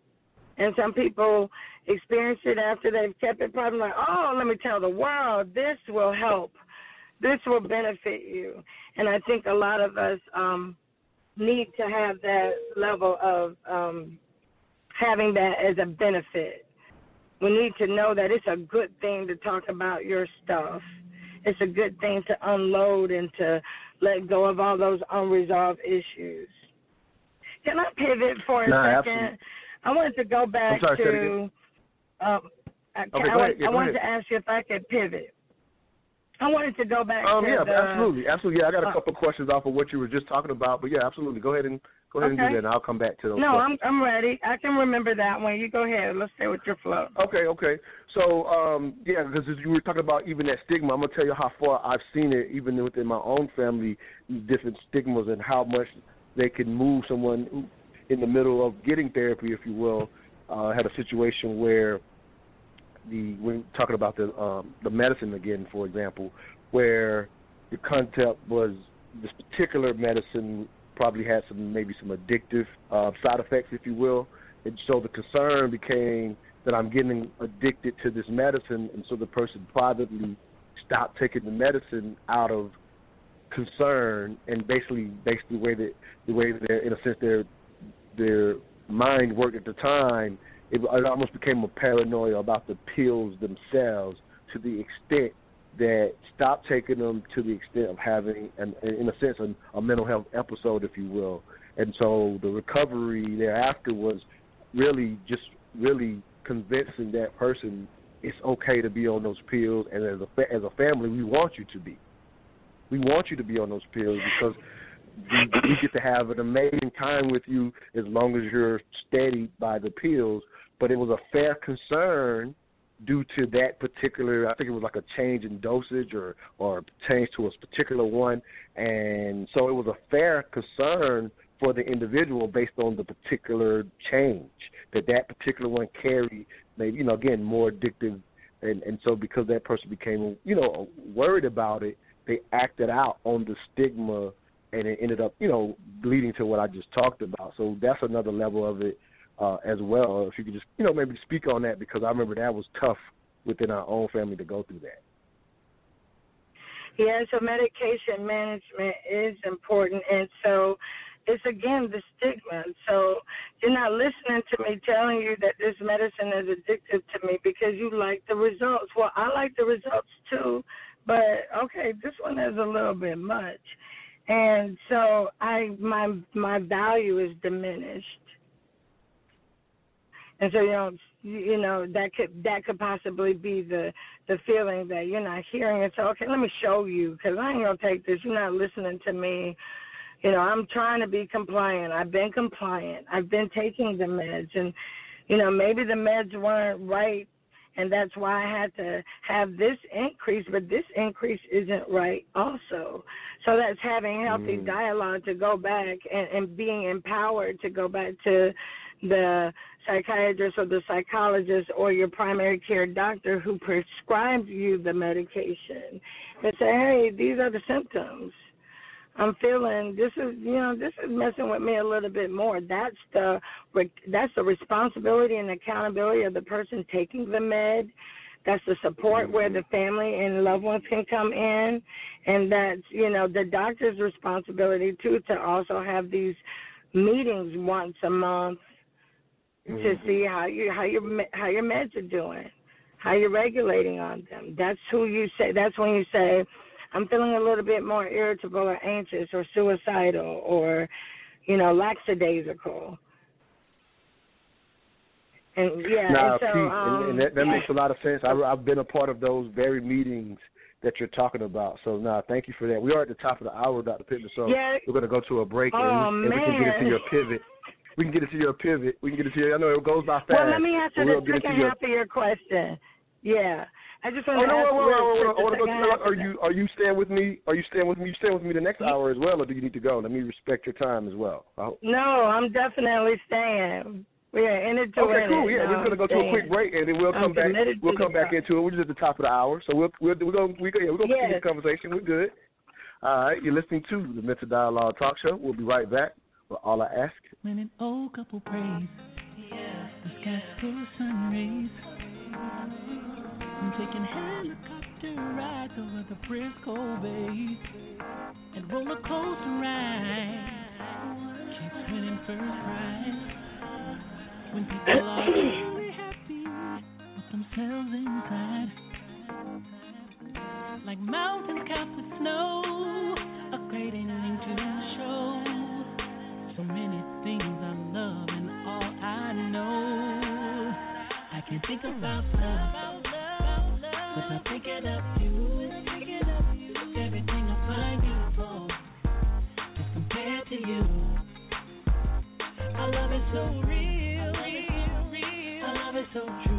And some people experience it after they've kept it private like oh let me tell the world this will help. This will benefit you. And i think a lot of us um need to have that level of um having that as a benefit. We need to know that it's a good thing to talk about your stuff. It's a good thing to unload and to let go of all those unresolved issues. Can I pivot for a second? absolutely. I wanted to go back sorry, to. Um, I, Okay, I. Yeah, I wanted ahead. to ask you if I could pivot. I wanted to go back Um, to yeah, the, absolutely, absolutely. Yeah, I got a uh, couple of questions off of what you were just talking about, but yeah, absolutely. Go ahead and go ahead and do that, and I'll come back to those. No, questions. I'm I'm ready. I can remember that one. You go ahead. Let's stay with your flow. Okay, okay. So, um, yeah, because you were talking about even that stigma, I'm gonna tell you how far I've seen it, even within my own family, different stigmas and how much they can move someone in the middle of getting therapy, if you will. Uh, I had a situation where the when talking about the um, the medicine again, for example, where the concept was this particular medicine probably had some maybe some addictive uh, side effects, if you will, and so the concern became that I'm getting addicted to this medicine, and so the person privately stopped taking the medicine out of concern, and basically, basically the way that the way that in a sense their their mind worked at the time, it, it almost became a paranoia about the pills themselves to the extent that stopped taking them to the extent of having, an, in a sense, a, a mental health episode, if you will. And so the recovery thereafter was really just really convincing that person it's okay to be on those pills, and as a as a family, we want you to be. We want you to be on those pills because we, we get to have an amazing time with you as long as you're steady by the pills. But it was a fair concern due to that particular. I think it was like a change in dosage or or change to a particular one, and so it was a fair concern for the individual based on the particular change that that particular one carried. Maybe you know again more addictive, and and so because that person became you know worried about it, they acted out on the stigma and it ended up, you know, leading to what I just talked about. So that's another level of it uh, as well. If you could just, you know, maybe speak on that because I remember that was tough within our own family to go through that. Yeah, so medication management is important, and so it's again the stigma. So you're not listening to me telling you that this medicine is addictive to me because you like the results. Well, I like the results too, but okay, this one is a little bit much, and so I my my value is diminished. And so you know, you know that could that could possibly be the the feeling that you're not hearing it. So okay, let me show you because I ain't gonna take this. You're not listening to me. You know, I'm trying to be compliant. I've been compliant. I've been taking the meds, and you know maybe the meds weren't right, and that's why I had to have this increase. But this increase isn't right, also. So that's having healthy Mm. dialogue to go back and, and being empowered to go back to the psychiatrist or the psychologist or your primary care doctor who prescribes you the medication and say, hey, these are the symptoms. I'm feeling this is you know this is messing with me a little bit more. That's the that's the responsibility and accountability of the person taking the med. That's the support mm-hmm. where the family and loved ones can come in, and that's you know the doctor's responsibility too to also have these meetings once a month to see how you how your how your meds are doing, how you're regulating on them. That's who you say. That's when you say, I'm feeling a little bit more irritable or anxious or suicidal or, you know, lackadaisical. And yeah, Nah, and so Pete, um, and, and that, that makes a lot of sense. I, I've been a part of those very meetings that you're talking about. So, now, thank you for that. We are at the top of the hour, Dr. Pittman, so Yeah. we're going to go to a break, Oh, and, and we can get into your pivot. We can get into your pivot. We can get into your. I know it goes by fast. Well, let me answer we'll the second your, half of your question. Yeah. I just Oh want no! to ask Wait, wait, wait, wait, wait. I to go. second To, half are you are you staying with me? Are you staying with me? You staying with me the next hour as well, or do you need to go? Let me respect your time as well. No, I'm definitely staying. We are in it to Okay, cool. it. Yeah, No, we're gonna go to a quick break, and then we'll I'm come back. We'll come back into it. We're just at the top of the hour, so we'll we're, we're gonna we yeah, we're gonna Yes. continue the conversation. We're good. All right, you're listening to the Mental Dialogue Talk Show. We'll be right back with all I ask. When an old couple prays, the sky's full of sun rays. I'm taking helicopter rides over the Frisco Bay and roller coaster rides. Keeps winning first prize. When people are really happy with themselves inside, like mountains capped with snow, think about love without thinking of you. Everything I find beautiful is compared to you. I love it so real. I love it so true.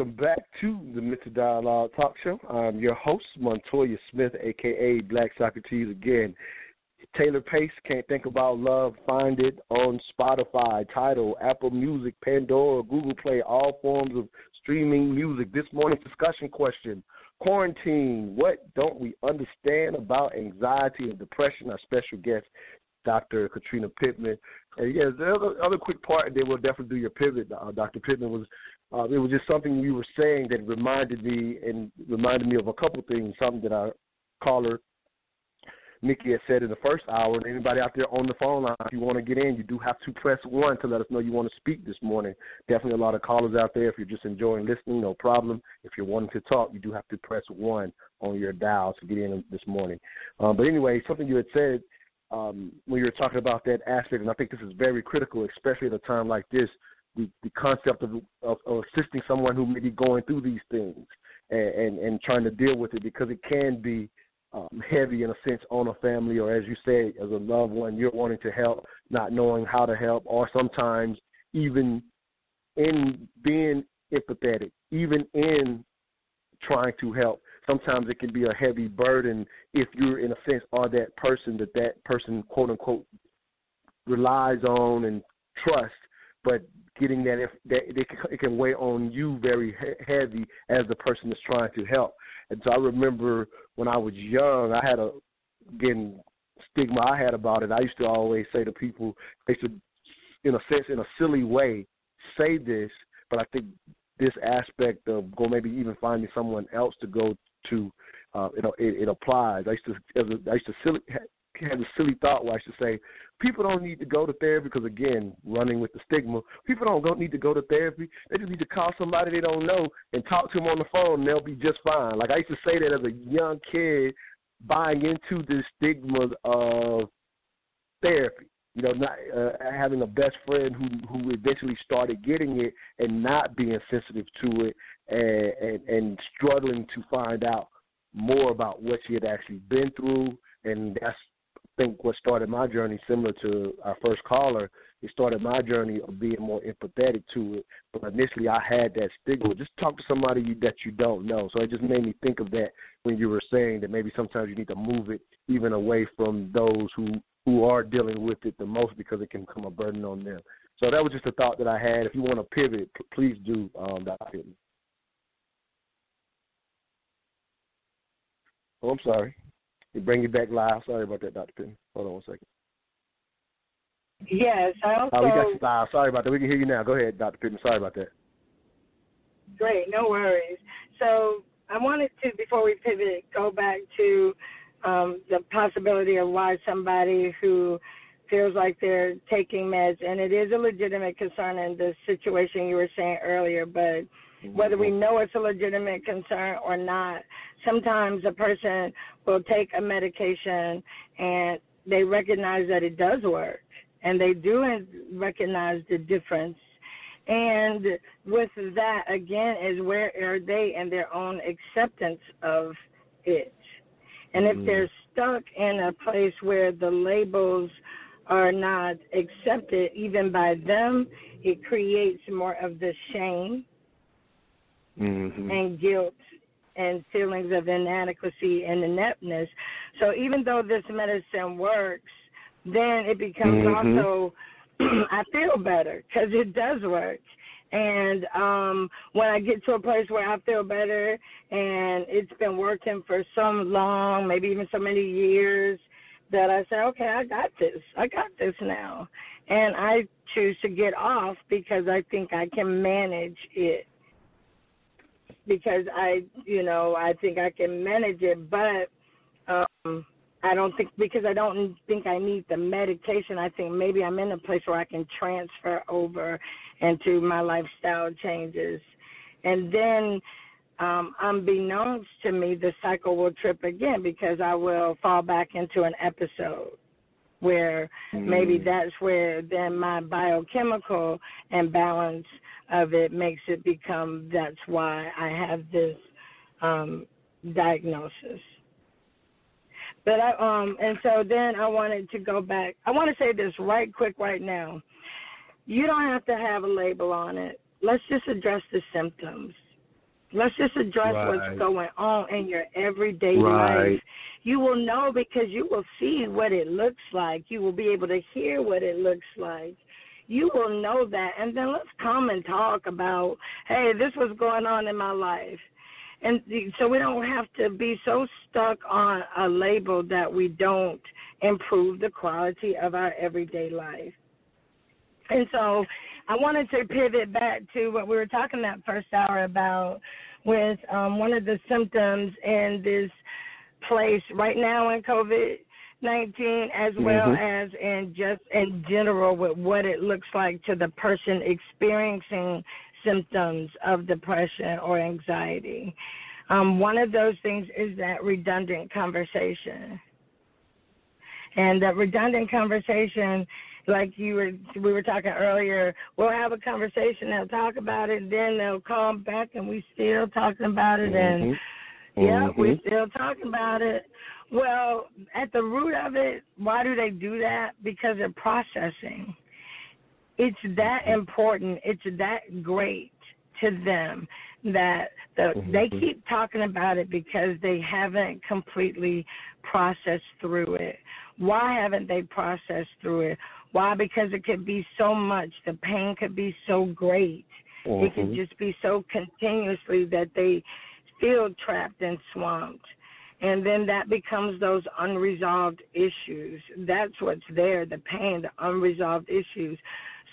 Welcome back to the Mental Dialogue Talk Show. I'm your host, Montoya Smith, aka Black Socrates. Again, Taylor Pace, Can't Think About Love. Find it on Spotify, Tidal, Apple Music, Pandora, Google Play, all forms of streaming music. This morning's discussion question Quarantine. What don't we understand about anxiety and depression? Our special guest, Dr. Katrina Pittman. And yes, the other, other quick part, and then we'll definitely do your pivot, uh, Dr. Pittman, was uh, it was just something you were saying that reminded me and reminded me of a couple things. Something that our caller Nikki had said in the first hour. And anybody out there on the phone line, if you want to get in, you do have to press one to let us know you want to speak this morning. Definitely a lot of callers out there. If you're just enjoying listening, no problem. If you're wanting to talk, you do have to press one on your dial to get in this morning. Um, but anyway, something you had said um, when you were talking about that aspect, and I think this is very critical, especially at a time like this, the, the concept of, of, of assisting someone who may be going through these things and, and, and trying to deal with it because it can be um, heavy in a sense on a family, or as you say, as a loved one, you're wanting to help, not knowing how to help, or sometimes even in being empathetic, even in trying to help, sometimes it can be a heavy burden if you're in a sense are that person that that person quote unquote relies on and trust, but getting that if that it can, it can weigh on you very he- heavy as the person that's trying to help. And so I remember when I was young, I had a again stigma I had about it. I used to always say to people, I used to, in a sense, in a silly way, say this, but I think this aspect of go maybe even finding someone else to go to, uh, you know, it, it applies. I used to, I used to silly, had a silly thought where I to say, people don't need to go to therapy because again, running with the stigma, people don't go, need to go to therapy. They just need to call somebody they don't know and talk to them on the phone, and they'll be just fine. Like I used to say that as a young kid, buying into the stigmas of therapy. You know, not uh, having a best friend who who eventually started getting it and not being sensitive to it and and, and struggling to find out more about what she had actually been through, and that's think what started my journey, similar to our first caller. It started my journey of being more empathetic to it. But initially, I had that stigma. Just talk to somebody you, that you don't know. So it just made me think of that when you were saying that maybe sometimes you need to move it even away from those who who are dealing with it the most because it can become a burden on them. So that was just a thought that I had. If you want to pivot, please do, um, Dr. Pittman. Oh, I'm sorry. We bring you back live. Sorry about that, Dr. Pittman. Hold on one second. Yes, I also. Oh, we got you live. Sorry about that. We can hear you now. Go ahead, Dr. Pittman. Sorry about that. Great, no worries. So I wanted to, before we pivot, go back to um, the possibility of why somebody who feels like they're taking meds, and it is a legitimate concern in the situation you were saying earlier, but whether we mm-hmm. know it's a legitimate concern or not, sometimes a person will take a medication and they recognize that it does work and they do recognize the difference. And with that, again, is where are they in their own acceptance of it? And if they're mm-hmm. stuck in a place where the labels are not accepted even by them, it creates more of the shame mm-hmm. and guilt and feelings of inadequacy and ineptness. So even though this medicine works, then it becomes mm-hmm. also I feel better because it does work. And um when I get to a place where I feel better and it's been working for so long, maybe even so many years, that I say, okay, I got this. I got this now. And I choose to get off because I think I can manage it. Because I, you know, I think I can manage it, but um I don't think because I don't think I need the medication. I think maybe I'm in a place where I can transfer over into my lifestyle changes. And then um, unbeknownst to me, the cycle will trip again because I will fall back into an episode where mm. maybe that's where then my biochemical imbalance of it makes it become that's why I have this um, diagnosis. But I um and so then I wanted to go back. I want to say this right quick right now. You don't have to have a label on it. Let's just address the symptoms. Let's just address right. what's going on in your everyday right. life. You will know because you will see what it looks like. You will be able to hear what it looks like. You will know that. And then let's come and talk about, hey, this was going on in my life. And so we don't have to be so stuck on a label that we don't improve the quality of our everyday life. And so I wanted to pivot back to what we were talking that first hour about with um, one of the symptoms in this place right now in COVID 19, as well mm-hmm. as in just in general with what it looks like to the person experiencing symptoms of depression or anxiety. Um, one of those things is that redundant conversation. And that redundant conversation like you were we were talking earlier, we'll have a conversation, they'll talk about it, then they'll call back and we still talking about it mm-hmm. and yeah, mm-hmm. we're still talking about it. Well, at the root of it, why do they do that? Because they're processing. It's that Mm-hmm. important. It's that great to them that the, mm-hmm. they keep talking about it because they haven't completely processed through it. Why haven't they processed through it? Why? Because it could be so much. The pain could be so great. Mm-hmm. It could just be so continuously that they feel trapped and swamped. And then that becomes those unresolved issues. That's what's there the pain, the unresolved issues.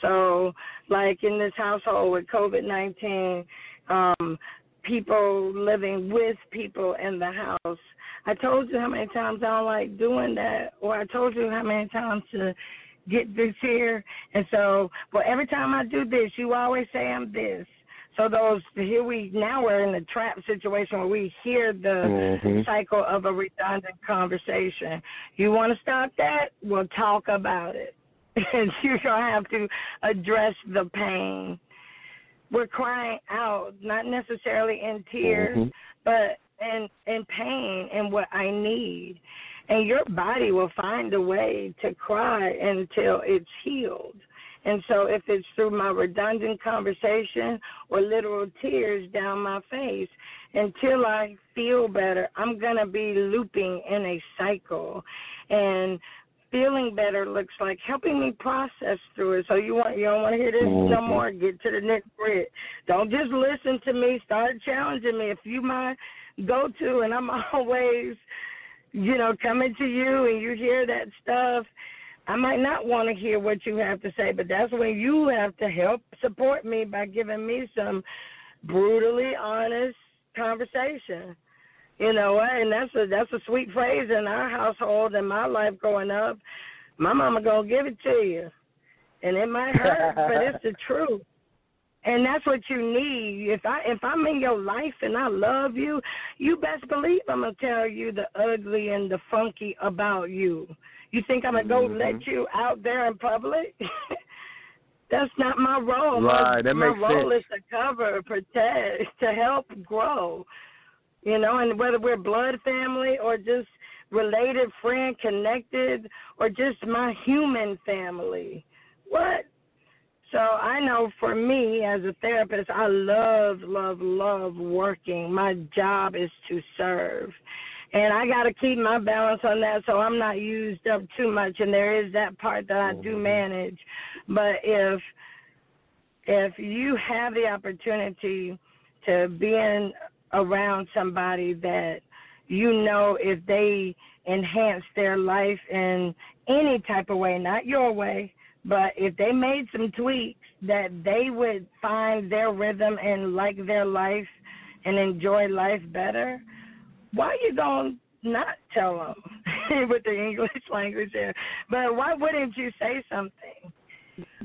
So, like in this household with COVID 19, um, people living with people in the house. I told you how many times I don't like doing that, or I told you how many times to get this here. And so, well, every time I do this, you always say I'm this. So those here we now we're in the trap situation where we hear the mm-hmm. cycle of a redundant conversation. You want to stop that? We'll talk about it, and you're gonna have to address the pain. We're crying out, not necessarily in tears, mm-hmm. but and and pain and what I need. And your body will find a way to cry until it's healed. And so, if it's through my redundant conversation or literal tears down my face, until I feel better, I'm going to be looping in a cycle. And feeling better looks like helping me process through it. So you want you don't want to hear this Mm-hmm. no more. Get to the next grit. Don't just listen to me. Start challenging me. If you my go to, and I'm always, you know, coming to you, and you hear that stuff. I might not want to hear what you have to say, but that's when you have to help support me by giving me some brutally honest conversation. You know? And that's a that's a sweet phrase in our household in my life growing up. My mama gonna give it to you, and it might hurt, but it's the truth. And that's what you need. If I if I'm in your life and I love you, you best believe I'm gonna tell you the ugly and the funky about you. You think I'm gonna go Mhm. let you out there in public? That's not my role. Right, my, that my makes role sense. is to cover, protect, to help grow. You know, and whether we're blood family or just related, friend, connected, or just my human family. What? So I know for me as a therapist, I love, love, love working. My job is to serve. And I got to keep my balance on that so I'm not used up too much. And there is that part that I do mm-hmm. manage. But if if you have the opportunity to be in around somebody that you know if they enhance their life in any type of way, not your way, but if they made some tweaks that they would find their rhythm and like their life and enjoy life better, why you gonna not tell them with the English language there? But why wouldn't you say something?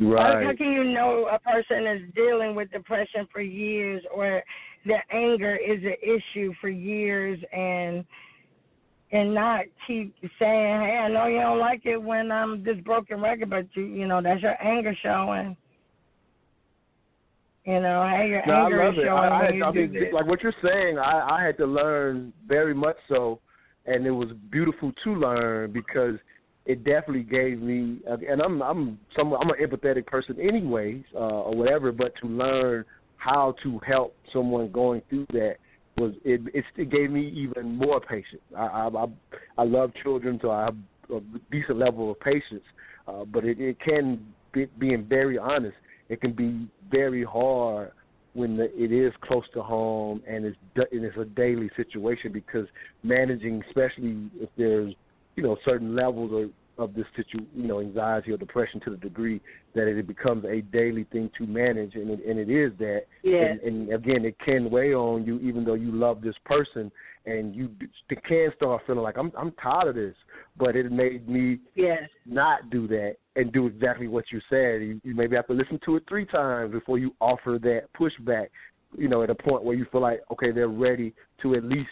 Right. How can you know a person is dealing with depression for years or their anger is an issue for years and and not keep saying, Hey, I know you don't like it when I'm this broken record but you you know, that's your anger showing. You know, hey, your No, I anger love is it. showing I, I, when you I do mean, this. like what you're saying, I, I had to learn very much so, and it was beautiful to learn because it definitely gave me. And I'm I'm some I'm an empathetic person anyways, uh, or whatever. But to learn how to help someone going through that was it. It, gave me even more patience. I I, I, I love children, so I have a decent level of patience. Uh, but it, it can be being very honest. It can be very hard when the, it is close to home and it's and it's a daily situation because managing, especially if there's you know certain levels of of this situ you know anxiety or depression to the degree that it becomes a daily thing to manage and it, and it is that Yeah. and, and again it can weigh on you even though you love this person and you can start feeling like I'm I'm tired of this but it made me Yes. not do that and do exactly what you said. You, you maybe have to listen to it three times before you offer that pushback. You know, at a point where you feel like okay, they're ready to at least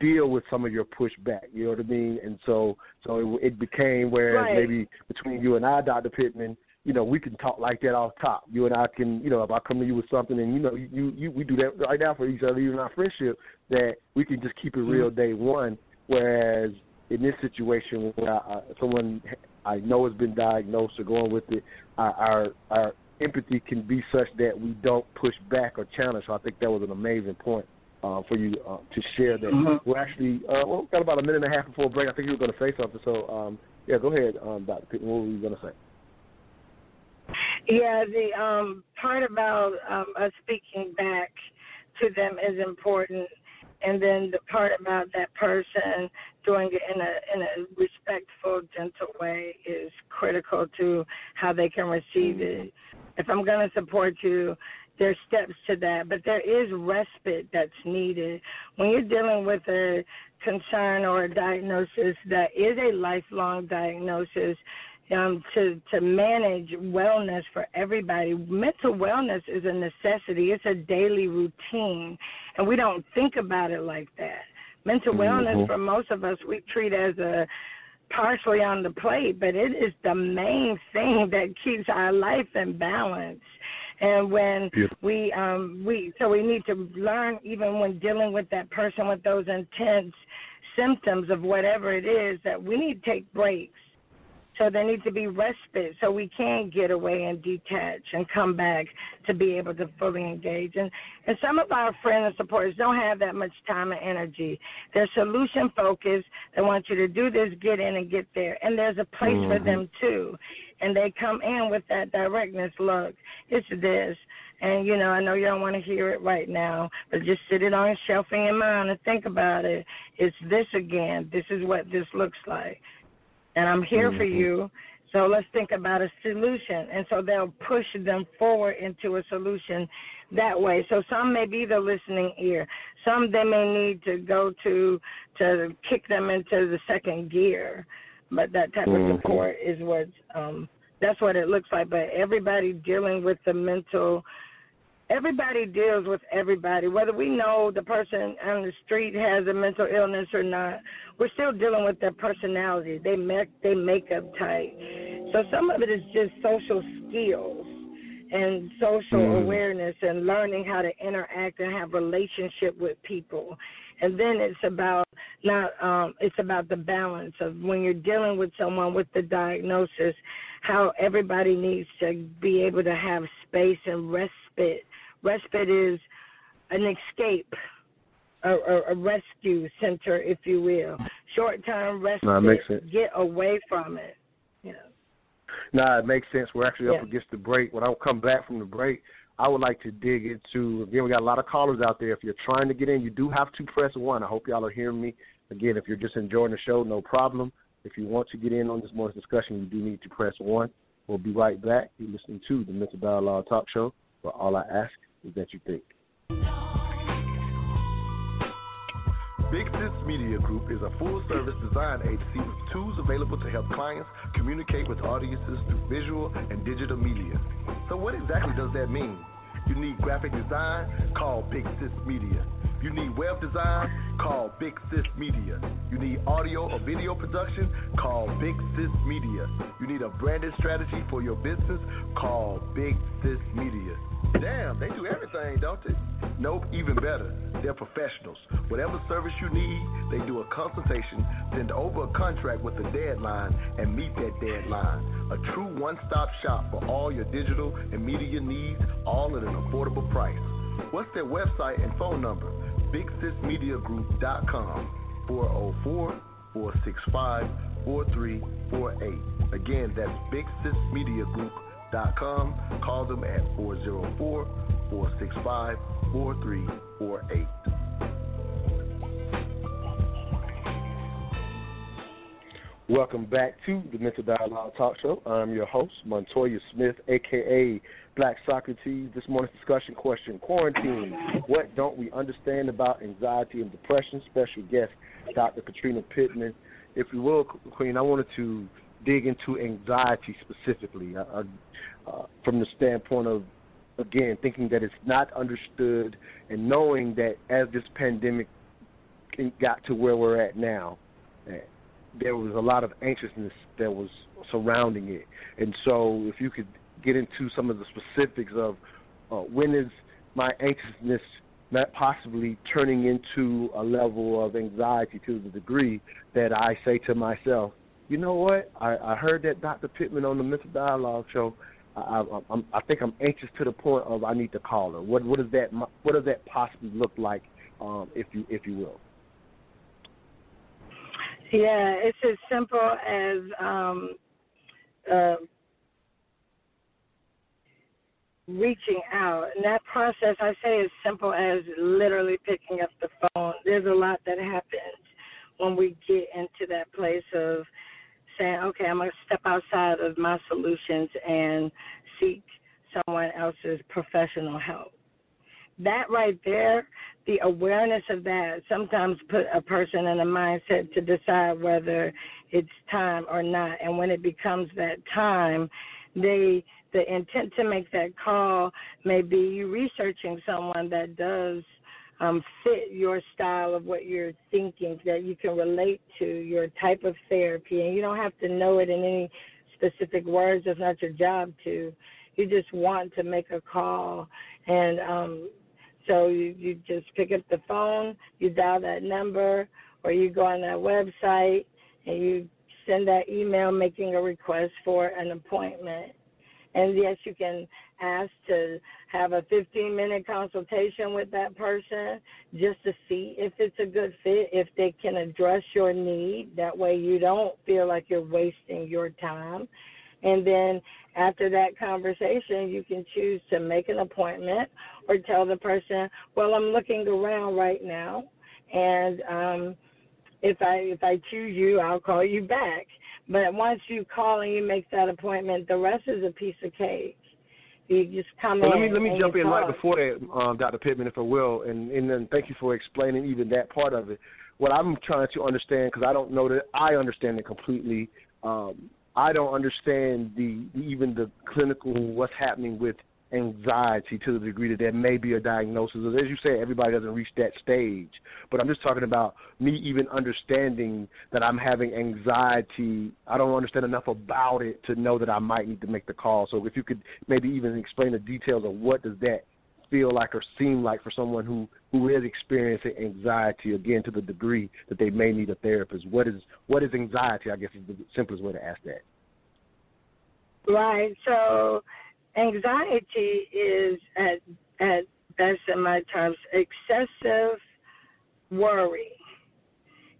deal with some of your pushback. You know what I mean? And so, so it, it became whereas Right. maybe between you and I, Doctor Pittman, you know, we can talk like that off top. You and I can, you know, if I come to you with something, and you know, you you we do that right now for each other, even our friendship, that we can just keep it mm-hmm. real day one. Whereas in this situation where I, someone I know has been diagnosed or going with it, our, our our empathy can be such that we don't push back or challenge. So I think that was an amazing point uh, for you uh, to share that. Mhm. We're actually uh, well, we've got about a minute and a half before break. I think you were going to say something. So um, yeah, go ahead, um, Dr. Pittman. What were you going to say? Yeah, the um part about um us speaking back to them is important and then the part about that person doing it in a in a respectful, gentle way is critical to how they can receive it. If I'm gonna support you, there's steps to that, but there is respite that's needed. When you're dealing with a concern or a diagnosis that is a lifelong diagnosis, um, to to manage wellness for everybody. Mental wellness is a necessity. It's a daily routine, and we don't think about it like that. Mental wellness Mhm. for most of us we treat as a partially on the plate, but it is the main thing that keeps our life in balance. And when Beautiful. we um we so we need to learn even when dealing with that person with those intense symptoms of whatever it is that we need to take breaks. So there needs to be respite so we can get away and detach and come back to be able to fully engage. And and some of our friends and supporters don't have that much time and energy. They're solution focused. They want you to do this, get in and get there. And there's a place for Mhm. them too. And they come in with that directness. Look, it's this. And you know, I know you don't want to hear it right now, but just sit it on a shelf in your mind and think about it. It's this again. This is what this looks like. And I'm here for Mhm. you. So let's think about a solution. And so they'll push them forward into a solution that way. So some may be the listening ear. Some they may need to go to to kick them into the second gear. But that type Mhm. of support is what um that's what it looks like. But everybody dealing with the mental everybody deals with everybody. Whether we know the person on the street has a mental illness or not, we're still dealing with their personality. They make they makeup type. So some of it is just social skills and social Mm. awareness and learning how to interact and have relationship with people. And then it's about not um it's about the balance of when you're dealing with someone with the diagnosis, how everybody needs to be able to have space and respite. Respite is an escape, a, a, a rescue center, if you will. Short term respite. No, makes sense. Get away from it. Yeah. Nah, it makes sense. We're actually Yeah. up against the break. When I come back from the break, I would like to dig into again. We got a lot of callers out there. If you're trying to get in, you do have to press one. I hope y'all are hearing me. Again, if you're just enjoying the show, no problem. If you want to get in on this morning's discussion, you do need to press one. We'll be right back. You're listening to the Mental Dialogue Talk Show, where all I ask is that you think. Big Sis Media Group is a full service design agency with tools available to help clients communicate with audiences through visual and digital media. So, what exactly does that mean? You need graphic design? Call Big Sis Media. You need web design? Call Big Sis Media. You need audio or video production? Call Big Sis Media. You need a branded strategy for your business? Call Big Sis Media. Damn, they do everything, don't they? Nope, even better. They're professionals. Whatever service you need, they do a consultation, send over a contract with a deadline, and meet that deadline. A true one stop shop for all your digital and media needs, all at an affordable price. What's their website and phone number? BigSisMediaGroup.com 404 465 4348. Again, that's BigSisMediaGroup.com. Call them at 404 465 4348. Welcome back to the Mental Dialogue Talk Show. I'm your host, Montoya Smith, aka Black Socrates. This morning's discussion question Quarantine. What don't we understand about anxiety and depression? Special guest, Dr. Katrina Pittman. If you will, Queen, I wanted to dig into anxiety specifically uh, uh, from the standpoint of, again, thinking that it's not understood and knowing that as this pandemic got to where we're at now, there was a lot of anxiousness that was surrounding it. And so, if you could get into some of the specifics of uh, when is my anxiousness not possibly turning into a level of anxiety to the degree that I say to myself, you know what? I, I heard that Dr. Pittman on the Mental Dialogue show. I, I, I think I'm anxious to the point of I need to call her. What, what does that What does that possibly look like, um, if you if you will? Yeah, it's as simple as um, uh, reaching out. And that process, I say, is simple as literally picking up the phone. There's a lot that happens when we get into that place of saying, okay, I'm going to step outside of my solutions and seek someone else's professional help. That right there, the awareness of that sometimes put a person in a mindset to decide whether it's time or not. And when it becomes that time, they the intent to make that call may be you researching someone that does um, fit your style of what you're thinking, that you can relate to your type of therapy, and you don't have to know it in any specific words. It's not your job to. you just want to make a call, and um, so you, you just pick up the phone, you dial that number, or you go on that website and you send that email making a request for an appointment. And yes, you can ask to have a 15 minute consultation with that person just to see if it's a good fit, if they can address your need. That way you don't feel like you're wasting your time. And then after that conversation, you can choose to make an appointment or tell the person, well, I'm looking around right now. And, um, if I if I choose you, I'll call you back. But once you call and you make that appointment, the rest is a piece of cake. You just come well, in. Let me let me jump in right before that, um, Dr. Pittman, if I will, and and then thank you for explaining even that part of it. What I'm trying to understand, because I don't know that I understand it completely. Um, I don't understand the even the clinical what's happening with anxiety to the degree that there may be a diagnosis. As you say, everybody doesn't reach that stage. But I'm just talking about me even understanding that I'm having anxiety. I don't understand enough about it to know that I might need to make the call. So if you could maybe even explain the details of what does that feel like or seem like for someone who who is experiencing anxiety again to the degree that they may need a therapist. What is what is anxiety? I guess is the simplest way to ask that. Right. So anxiety is at at best in my terms excessive worry.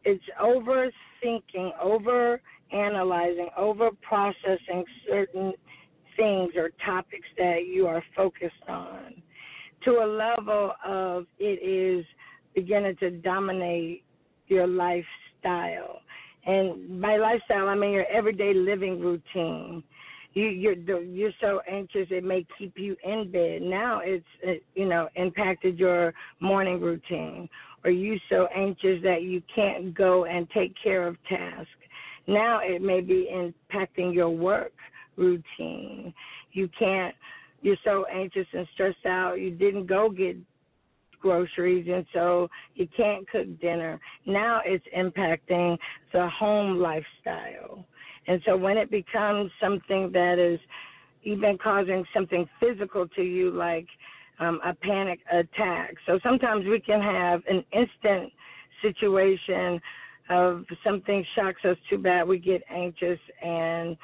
It's overthinking, over analyzing, over processing certain things or topics that you are focused on to a level of it is beginning to dominate your lifestyle. And by lifestyle, I mean your everyday living routine. You, you're you're so anxious it may keep you in bed. Now it's uh, you know impacted your morning routine. Or you so anxious that you can't go and take care of tasks. Now it may be impacting your work routine. You can't. You're so anxious and stressed out. You didn't go get groceries and so you can't cook dinner. Now it's impacting the home lifestyle. And so when it becomes something that is even causing something physical to you like um, a panic attack. So sometimes we can have an instant situation of something shocks us too bad, we get anxious and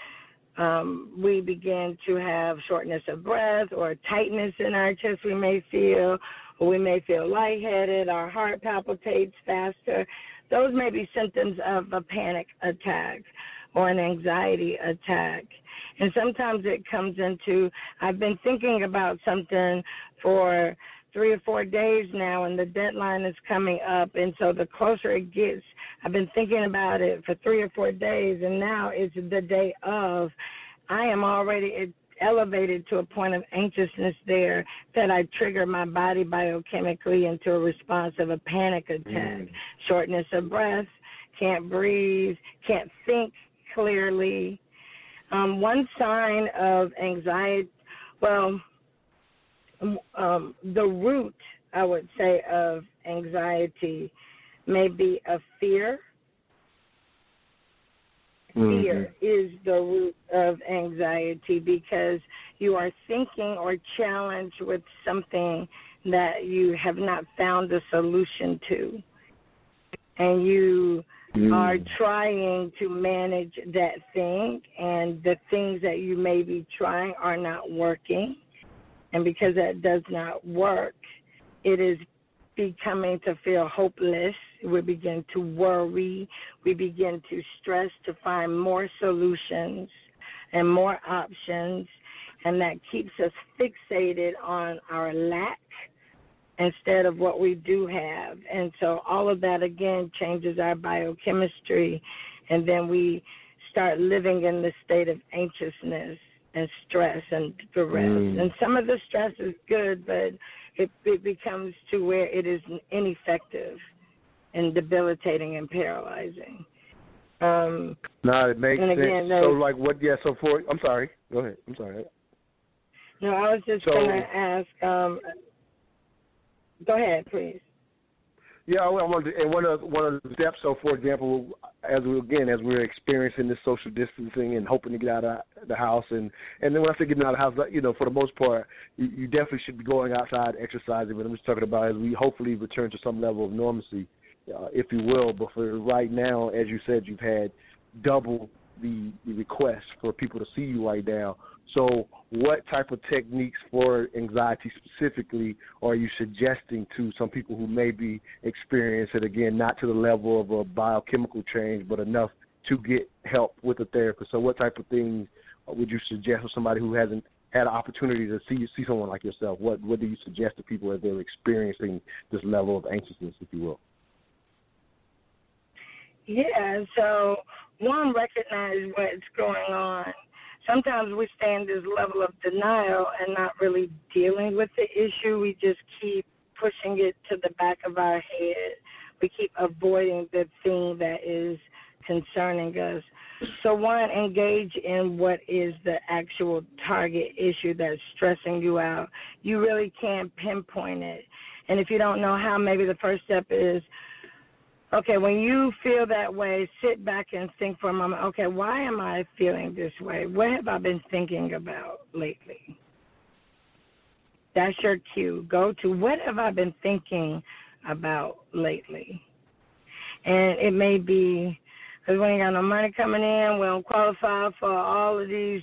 um, we begin to have shortness of breath or tightness in our chest we may feel, or we may feel lightheaded, our heart palpitates faster. Those may be symptoms of a panic attack or an anxiety attack. And sometimes it comes into I've been thinking about something for three or four days now and the deadline is coming up and so the closer it gets I've been thinking about it for three or four days and now it's the day of I am already elevated to a point of anxiousness there that I trigger my body biochemically into a response of a panic attack, Mm. shortness of breath, can't breathe, can't think clearly. Um, one sign of anxiety, well, um, the root, I would say, of anxiety may be a fear. Fear is the root of anxiety because you are thinking or challenged with something that you have not found a solution to. And you Mm. are trying to manage that thing, and the things that you may be trying are not working. And because that does not work, it is becoming to feel hopeless. We begin to worry. We begin to stress to find more solutions and more options. And that keeps us fixated on our lack instead of what we do have. And so all of that again changes our biochemistry. And then we start living in the state of anxiousness and stress and duress. Mm. And some of the stress is good, but it, it becomes to where it is ineffective and debilitating and paralyzing. Um, No, it makes again, sense. So, like, what? Yeah. So, for I'm sorry. Go ahead. I'm sorry. no, I was just So- going to ask. Um, go ahead, please. Yeah, to, and one of one of the steps. So, for example, as we again as we're experiencing this social distancing and hoping to get out of the house, and and then when I say getting out of the house, you know, for the most part, you, you definitely should be going outside exercising. But I'm just talking about as we hopefully return to some level of normalcy, uh, if you will. But for right now, as you said, you've had double the, the request for people to see you right now. So, what type of techniques for anxiety specifically are you suggesting to some people who may be experiencing it again, not to the level of a biochemical change, but enough to get help with a therapist? So, what type of things would you suggest for somebody who hasn't had an opportunity to see see someone like yourself? What what do you suggest to people as they're experiencing this level of anxiousness, if you will? Yeah, so one, recognize what's going on sometimes we stay in this level of denial and not really dealing with the issue. We just keep pushing it to the back of our head. We keep avoiding the thing that is concerning us. So, one, engage in what is the actual target issue that's stressing you out. You really can't pinpoint it. And if you don't know how, maybe the first step is Okay, when you feel that way, sit back and think for a moment. Okay, why am I feeling this way? What have I been thinking about lately? That's your cue. Go to what have I been thinking about lately? And it may be because we ain't got no money coming in, we don't qualify for all of these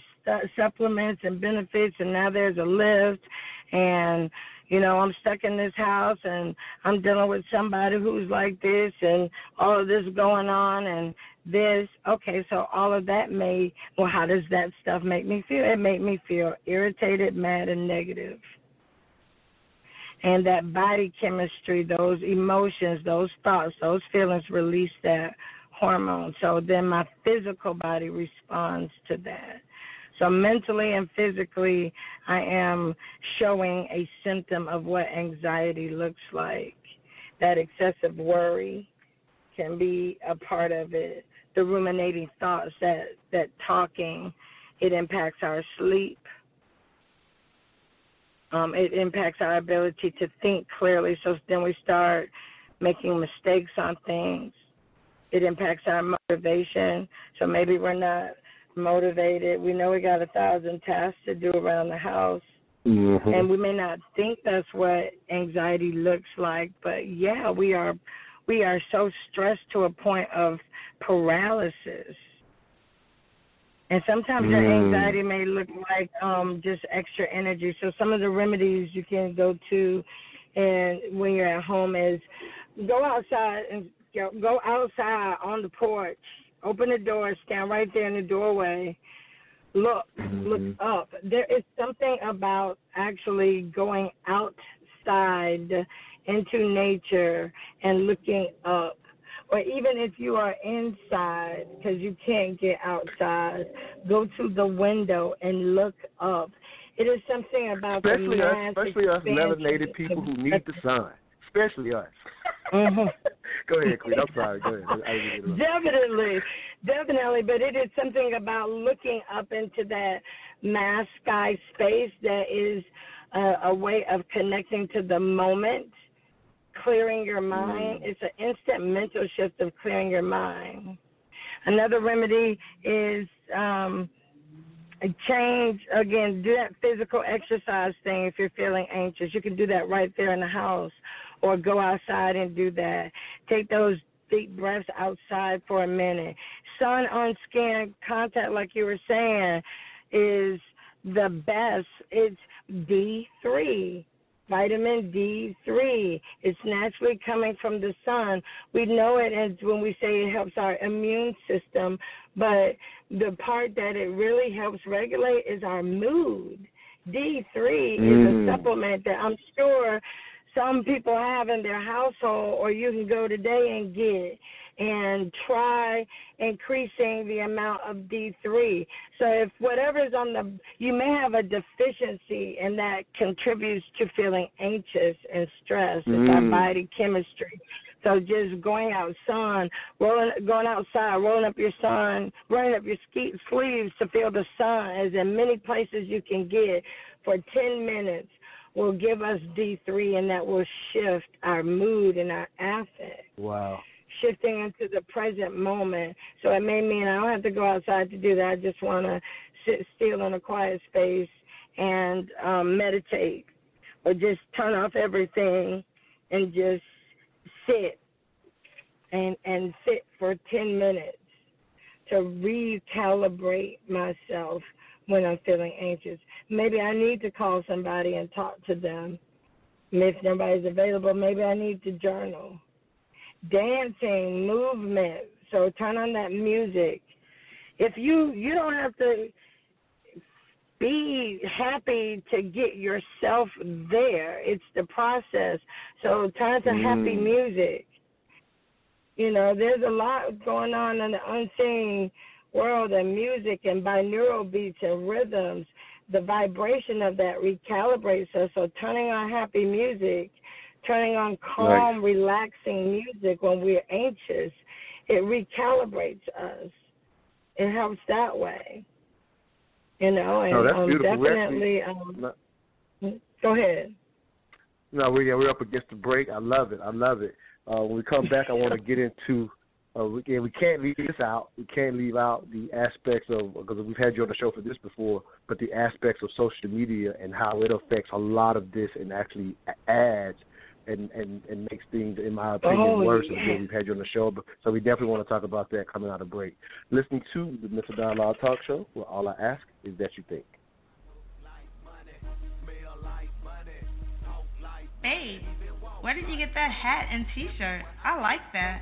supplements and benefits, and now there's a lift, and you know, I'm stuck in this house and I'm dealing with somebody who's like this and all of this going on and this. Okay, so all of that may, well, how does that stuff make me feel? It made me feel irritated, mad, and negative. And that body chemistry, those emotions, those thoughts, those feelings release that hormone. So then my physical body responds to that. So mentally and physically, I am showing a symptom of what anxiety looks like. That excessive worry can be a part of it. The ruminating thoughts, that that talking, it impacts our sleep. Um, it impacts our ability to think clearly. So then we start making mistakes on things. It impacts our motivation. So maybe we're not motivated. We know we got a thousand tasks to do around the house. Mm-hmm. And we may not think that's what anxiety looks like, but yeah, we are we are so stressed to a point of paralysis. And sometimes mm. the anxiety may look like um just extra energy. So some of the remedies you can go to and when you're at home is go outside and go outside on the porch Open the door, stand right there in the doorway. Look, mm-hmm. look up. There is something about actually going outside into nature and looking up. Or even if you are inside because you can't get outside, go to the window and look up. It is something about especially the us, especially us melanated people who need the sun, especially us. Mm-hmm. Go ahead, Queen. I'm sorry. Go ahead. definitely, definitely. But it is something about looking up into that mass sky space that is a, a way of connecting to the moment, clearing your mind. Mm. It's an instant mental shift of clearing your mind. Another remedy is um, change again. Do that physical exercise thing if you're feeling anxious. You can do that right there in the house or go outside and do that. Take those deep breaths outside for a minute. Sun on skin contact, like you were saying, is the best. It's D3 vitamin D3. It's naturally coming from the sun. We know it as when we say it helps our immune system, but the part that it really helps regulate is our mood. D3 mm. is a mm. supplement that I'm sure some people have in their household, or you can go today and get and try increasing the amount of D3. So if whatever's on the, you may have a deficiency and that contributes to feeling anxious and stressed. Mm. It's our body chemistry. So just going outside, rolling, going outside, rolling up your sun, rolling up your ski, sleeves to feel the sun, as in many places you can get for 10 minutes will give us D3 and that will shift our mood and our affect. Wow. Shifting into the present moment. So it may mean I don't have to go outside to do that. I just want to sit still in a quiet space and um, meditate or just turn off everything and just sit and and sit for 10 minutes to recalibrate myself when I'm feeling anxious. Maybe I need to call somebody and talk to them. If nobody's available, maybe I need to journal. Dancing, movement. So turn on that music. If you you don't have to be happy to get yourself there. It's the process. So turn to mm. happy music. You know, there's a lot going on in the unseen world and music and binaural beats and rhythms. The vibration of that recalibrates us. So turning on happy music, turning on calm, right. relaxing music when we're anxious, it recalibrates us. It helps that way. You know, and no, that's um, beautiful. definitely. Um, go ahead. No, we're we're up against the break. I love it. I love it. Uh, when we come back, I want to get into. Uh, we, we can't leave this out. We can't leave out the aspects of because we've had you on the show for this before, but the aspects of social media and how it affects a lot of this and actually adds and and and makes things, in my opinion, oh, worse. Yeah. Again, we've had you on the show, but, so we definitely want to talk about that coming out of break. Listening to the Mental Dialogue Talk Show, where all I ask is that you think. Babe, where did you get that hat and T-shirt? I like that.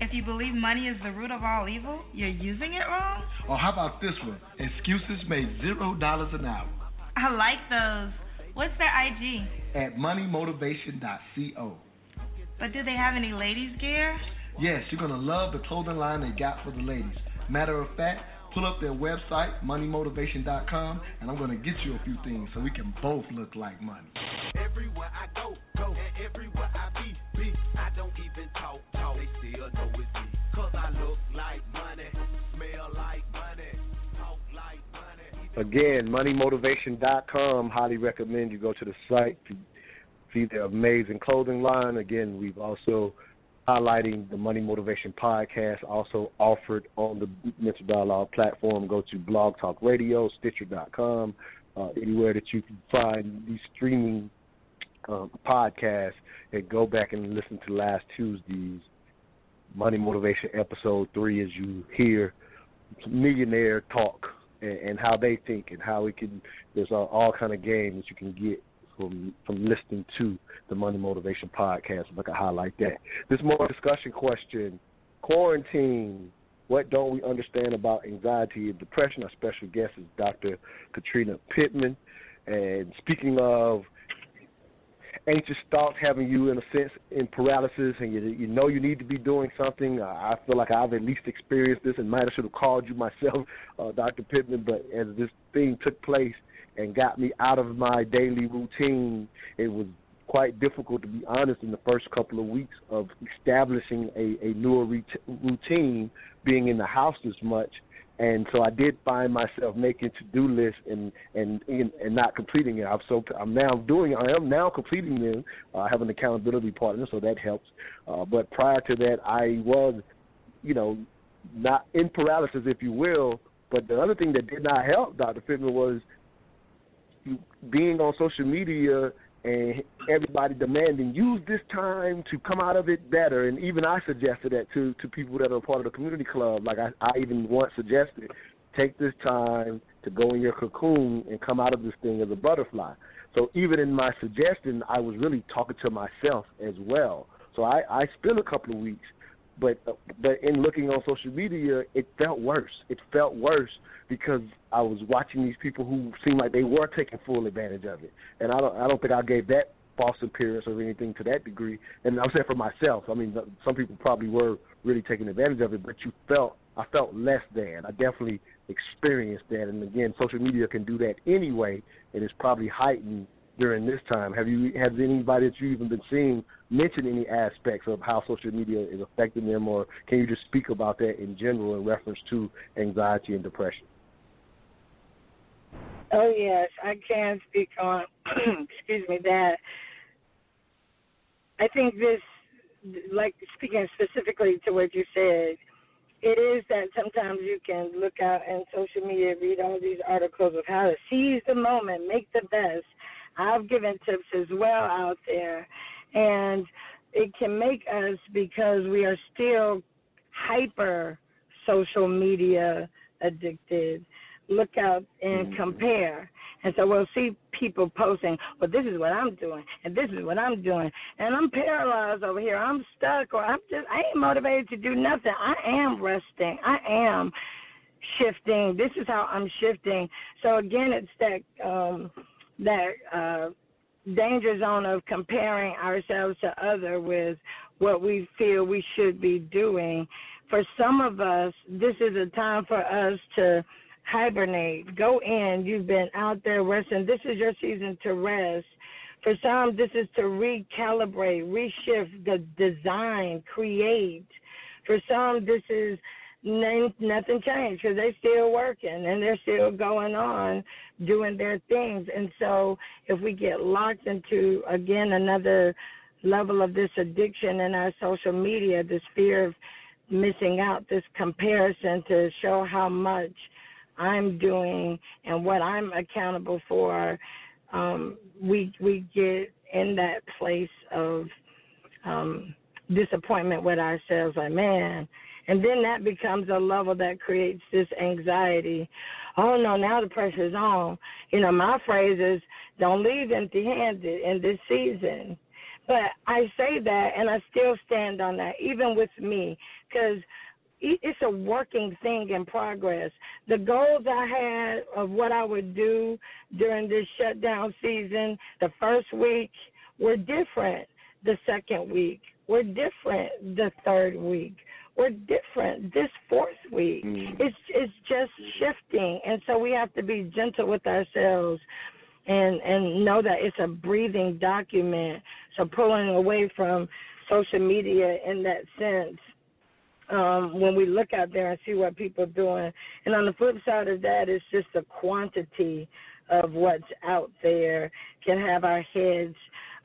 If you believe money is the root of all evil, you're using it wrong? Or how about this one? Excuses made zero dollars an hour. I like those. What's their IG? At moneymotivation.co. But do they have any ladies' gear? Yes, you're going to love the clothing line they got for the ladies. Matter of fact, pull up their website, moneymotivation.com, and I'm going to get you a few things so we can both look like money. Everywhere I go, go, and everywhere I be, be, I don't even talk, like money. Again, moneymotivation.com. Highly recommend you go to the site to see their amazing clothing line. Again, we've also highlighting the Money Motivation podcast, also offered on the Mental Dialogue platform. Go to Blog Talk Radio, Stitcher.com, uh, anywhere that you can find these streaming um, podcasts, and go back and listen to last Tuesday's Money Motivation episode three as you hear millionaire talk and, and how they think and how we can. There's all, kind of games you can get from from listening to the Money Motivation podcast. If I can highlight that. This more discussion question: quarantine. What don't we understand about anxiety and depression? Our special guest is Dr. Katrina Pittman. And speaking of anxious thoughts having you in a sense in paralysis and you you know you need to be doing something. I feel like I've at least experienced this and might have should have called you myself, uh, Dr. Pittman, but as this thing took place, and got me out of my daily routine. It was quite difficult, to be honest, in the first couple of weeks of establishing a, a newer routine, being in the house this much. And so I did find myself making to-do lists and and and not completing it. I'm so I'm now doing. I am now completing them. Uh, I have an accountability partner, so that helps. Uh, but prior to that, I was, you know, not in paralysis, if you will. But the other thing that did not help, Dr. Pittman, was being on social media and everybody demanding use this time to come out of it better. And even I suggested that to to people that are part of the community club. Like I, I even once suggested, take this time to go in your cocoon and come out of this thing as a butterfly. So even in my suggestion, I was really talking to myself as well. So I, I spent a couple of weeks but but in looking on social media, it felt worse. It felt worse because I was watching these people who seemed like they were taking full advantage of it, and I don't I don't think I gave that false appearance or anything to that degree. And I'm saying for myself, I mean, some people probably were really taking advantage of it, but you felt I felt less than. I definitely experienced that, and again, social media can do that anyway, and it's probably heightened during this time. Have you has anybody that you even been seeing mention any aspects of how social media is affecting them, or can you just speak about that in general in reference to anxiety and depression? Oh yes, I can speak on. excuse me that. I think this, like speaking specifically to what you said, it is that sometimes you can look out in social media, read all these articles of how to seize the moment, make the best. I've given tips as well out there, and it can make us because we are still hyper social media addicted look out and mm-hmm. compare. And so we'll see people posting, well, this is what I'm doing, and this is what I'm doing. And I'm paralyzed over here. I'm stuck, or I'm just, I ain't motivated to do nothing. I am resting. I am shifting. This is how I'm shifting. So again, it's that, um, that, uh, danger zone of comparing ourselves to other with what we feel we should be doing. For some of us, this is a time for us to hibernate. Go in. You've been out there resting. This is your season to rest. For some, this is to recalibrate, reshift the design, create. For some, this is nothing changed because they're still working and they're still going on doing their things. And so, if we get locked into again another level of this addiction in our social media, this fear of missing out, this comparison to show how much I'm doing and what I'm accountable for, um, we we get in that place of um, disappointment with ourselves. Like man, and then that becomes a level that creates this anxiety. Oh no, now the pressure's on. You know, my phrase is, "Don't leave empty-handed in this season." But I say that, and I still stand on that, even with me, because it's a working thing in progress. The goals I had of what I would do during this shutdown season, the first week were different. The second week were different. The third week were different. This fourth week, mm. it's it's just shifting, and so we have to be gentle with ourselves and and know that it's a breathing document. So pulling away from social media in that sense um, when we look out there and see what people are doing. And on the flip side of that, it's just the quantity of what's out there can have our heads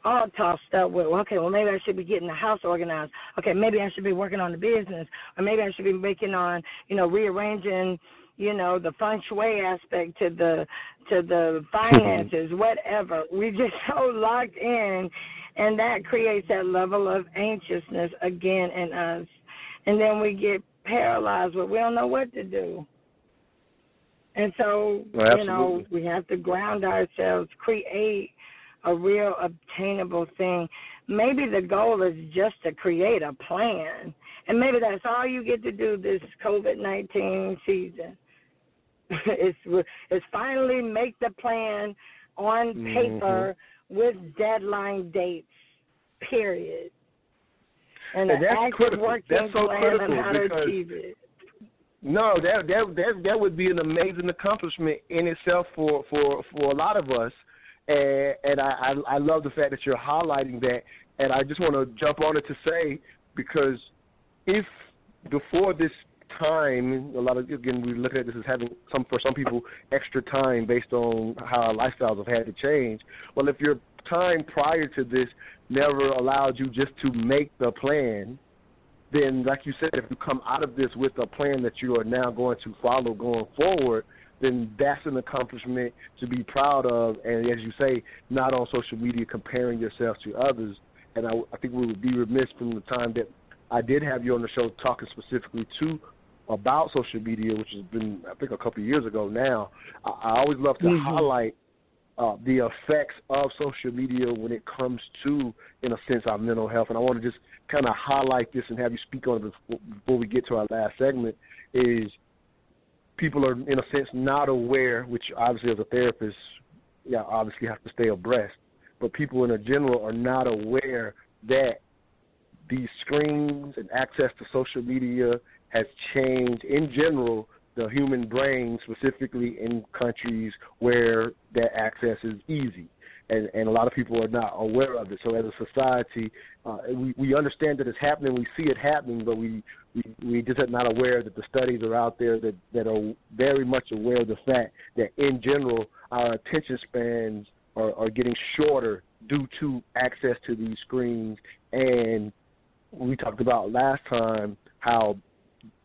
all tossed up with, okay, well, maybe I should be getting the house organized. Okay, maybe I should be working on the business, or maybe I should be making on, you know, rearranging, you know, the feng shui aspect to the to the finances, whatever. We just so locked in, and that creates that level of anxiousness again in us and then we get paralyzed where we don't know what to do. And so, well, you know, we have to ground ourselves, create a real obtainable thing. Maybe the goal is just to create a plan. And maybe that's all you get to do this COVID 19 season. is, is finally make the plan on mm-hmm. paper mm-hmm. with deadline dates, period and, and that's critical. That's so critical because no, that that that that would be an amazing accomplishment in itself for for for a lot of us, and and I I, I love the fact that you're highlighting that, and I just want to jump on it to say because if before this time, a lot of again we look at this as having some for some people extra time based on how our lifestyles have had to change. Well, if your time prior to this never allowed you just to make the plan, then, like you said, if you come out of this with a plan that you are now going to follow going forward, then that's an accomplishment to be proud of. And as you say, not on social media comparing yourself to others. And I, I think we would be remiss from the time that I did have you on the show talking specifically to about social media, which has been I think a couple of years ago now. I, I always love to mm-hmm. highlight uh, the effects of social media when it comes to, in a sense, our mental health. And I want to just kind of highlight this and have you speak on it before we get to our last segment. Is people are, in a sense, not aware, which obviously as a therapist, yeah, obviously have to stay abreast. But people in a general are not aware that these screens and access to social media has changed in general the human brain, specifically in countries where that access is easy. And, and a lot of people are not aware of it. So as a society, uh, we, we understand that it's happening, we see it happening, but we, we, we just are not aware that the studies are out there that, that are very much aware of the fact that in general, our attention spans are, are getting shorter due to access to these screens. And we talked about last time how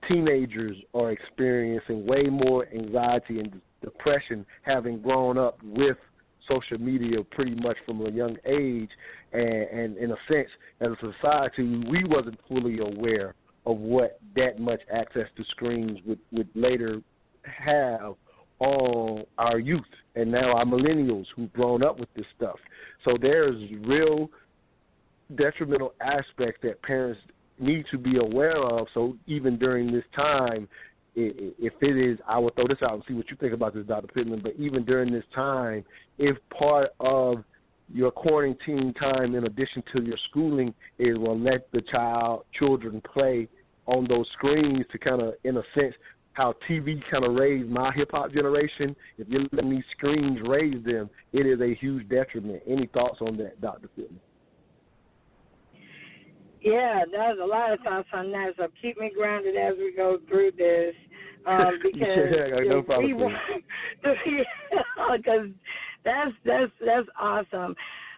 teenagers are experiencing way more anxiety and depression having grown up with social media pretty much from a young age and, and in a sense as a society we wasn't fully aware of what that much access to screens would, would later have on our youth and now our millennials who've grown up with this stuff. So there's real detrimental aspects that parents need to be aware of. So even during this time, if it is, I will throw this out and see what you think about this, Dr. Pittman. But even during this time, if part of your quarantine time, in addition to your schooling, is will let the child, children play on those screens to kind of, in a sense, how TV kind of raised my hip hop generation. If you're letting these screens raise them, it is a huge detriment. Any thoughts on that, Dr. Pittman? Yeah, there's a lot of thoughts on that. So keep me grounded as we go through this, um, because yeah, no problem. Because that's that's that's awesome.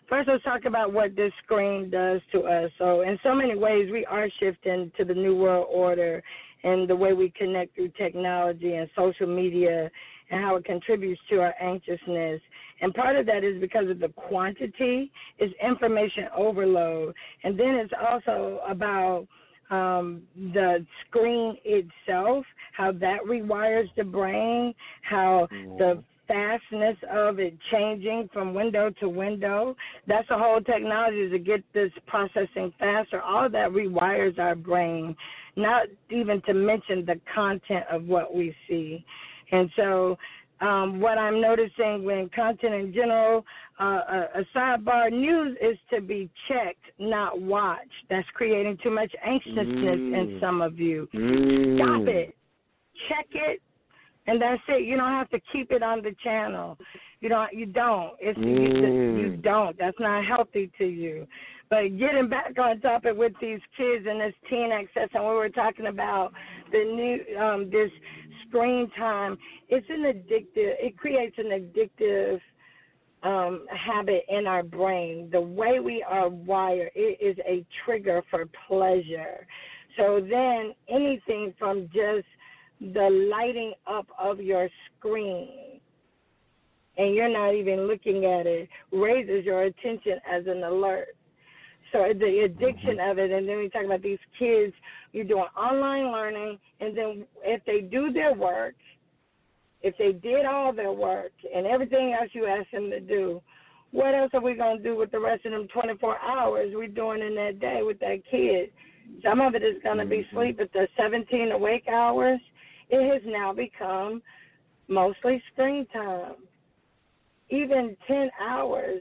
First, let's talk about what this screen does to us. So, in so many ways, we are shifting to the new world order and the way we connect through technology and social media and how it contributes to our anxiousness. And part of that is because of the quantity, is information overload. And then it's also about um, the screen itself, how that rewires the brain, how the fastness of it changing from window to window. That's the whole technology to get this processing faster. All of that rewires our brain, not even to mention the content of what we see. And so, um, what I'm noticing when content in general, uh, a, a sidebar news is to be checked, not watched. That's creating too much anxiousness Mm. in some of you. Mm. Stop it. Check it, and that's it. You don't have to keep it on the channel. You don't. You don't. It's you, Mm. you don't. That's not healthy to you. But getting back on topic with these kids and this teen access, and we were talking about the new um, this screen time. It's an addictive. It creates an addictive um, habit in our brain. The way we are wired, it is a trigger for pleasure. So then, anything from just the lighting up of your screen and you're not even looking at it raises your attention as an alert. So the addiction of it, and then we talk about these kids, you're doing online learning, and then if they do their work, if they did all their work and everything else you asked them to do, what else are we going to do with the rest of them 24 hours we're doing in that day with that kid? Some of it is going to be mm-hmm. sleep, but the 17 awake hours, it has now become mostly screen time. Even 10 hours.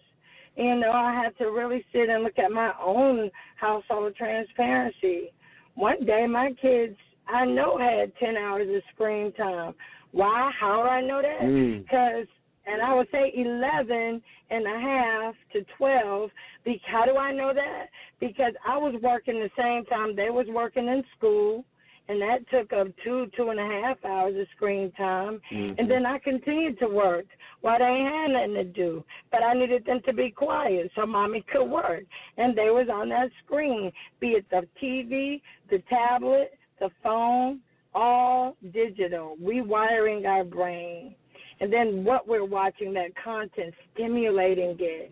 You know, I had to really sit and look at my own household transparency. One day, my kids, I know, had 10 hours of screen time. Why? How do I know that? Mm. Because, and I would say 11 and a half to 12. Be, how do I know that? Because I was working the same time they was working in school and that took up two, two and a half hours of screen time. Mhm. And then I continued to work while they had nothing to do. But I needed them to be quiet so mommy could work. And they was on that screen, be it the TV, the tablet, the phone, all digital, rewiring our brain. And then what we're watching, that content, stimulating it,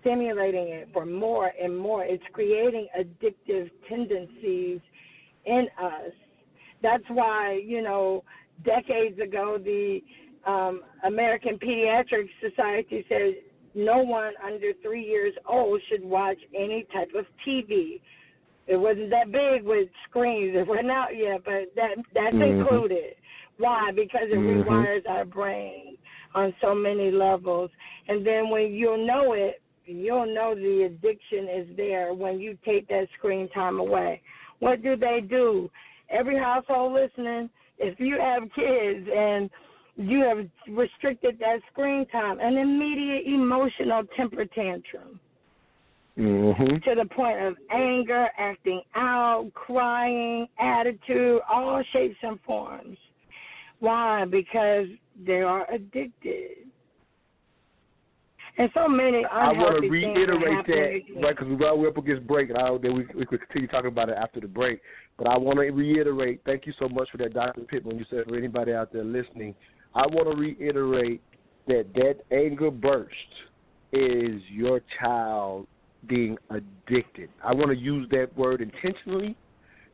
stimulating it for more and more. It's creating addictive tendencies in us. That's why, you know, decades ago, the um, American Pediatric Society said no one under three years old should watch any type of TV. It wasn't that big with screens. It wasn't out yet, but that that's Mhm. included. Why? Because it Mhm. rewires our brain on so many levels. And then when you'll know it, you'll know the addiction is there when you take that screen time away. What do they do? Every household listening, if you have kids and you have restricted that screen time, an immediate emotional temper tantrum Mm-hmm. to the point of anger, acting out, crying, attitude, all shapes and forms. Why? Because they are addicted. And so many I want to reiterate that, right? Because we're, we're up against break, and I then we we could continue talking about it after the break. But I want to reiterate. Thank you so much for that, Dr. Pittman. You said for anybody out there listening, I want to reiterate that that anger burst is your child being addicted. I want to use that word intentionally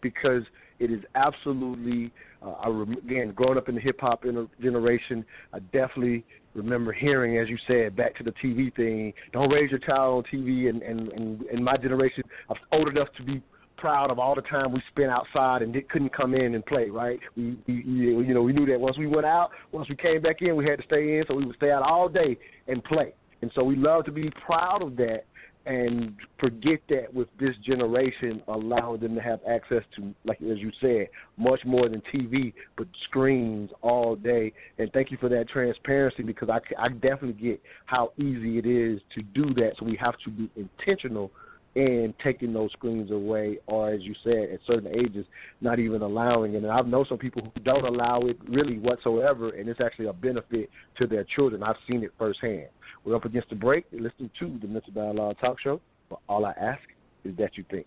because it is absolutely. Uh, I rem- again, growing up in the hip hop inter- generation, I definitely remember hearing, as you said, back to the TV thing. Don't raise your child on TV. And and and in my generation, I was old enough to be proud of all the time we spent outside and couldn't come in and play. Right? We, we you know we knew that once we went out, once we came back in, we had to stay in, so we would stay out all day and play. And so we love to be proud of that and forget that with this generation allowing them to have access to, like as you said, much more than TV, but screens all day. And thank you for that transparency because I, I definitely get how easy it is to do that. So we have to be intentional in taking those screens away, or as you said, at certain ages, not even allowing it. And I've known some people who don't allow it really whatsoever, and it's actually a benefit to their children. I've seen it firsthand. We're up against the break. You're listening to the Mental Dialogue Talk Show. But all I ask is that you think.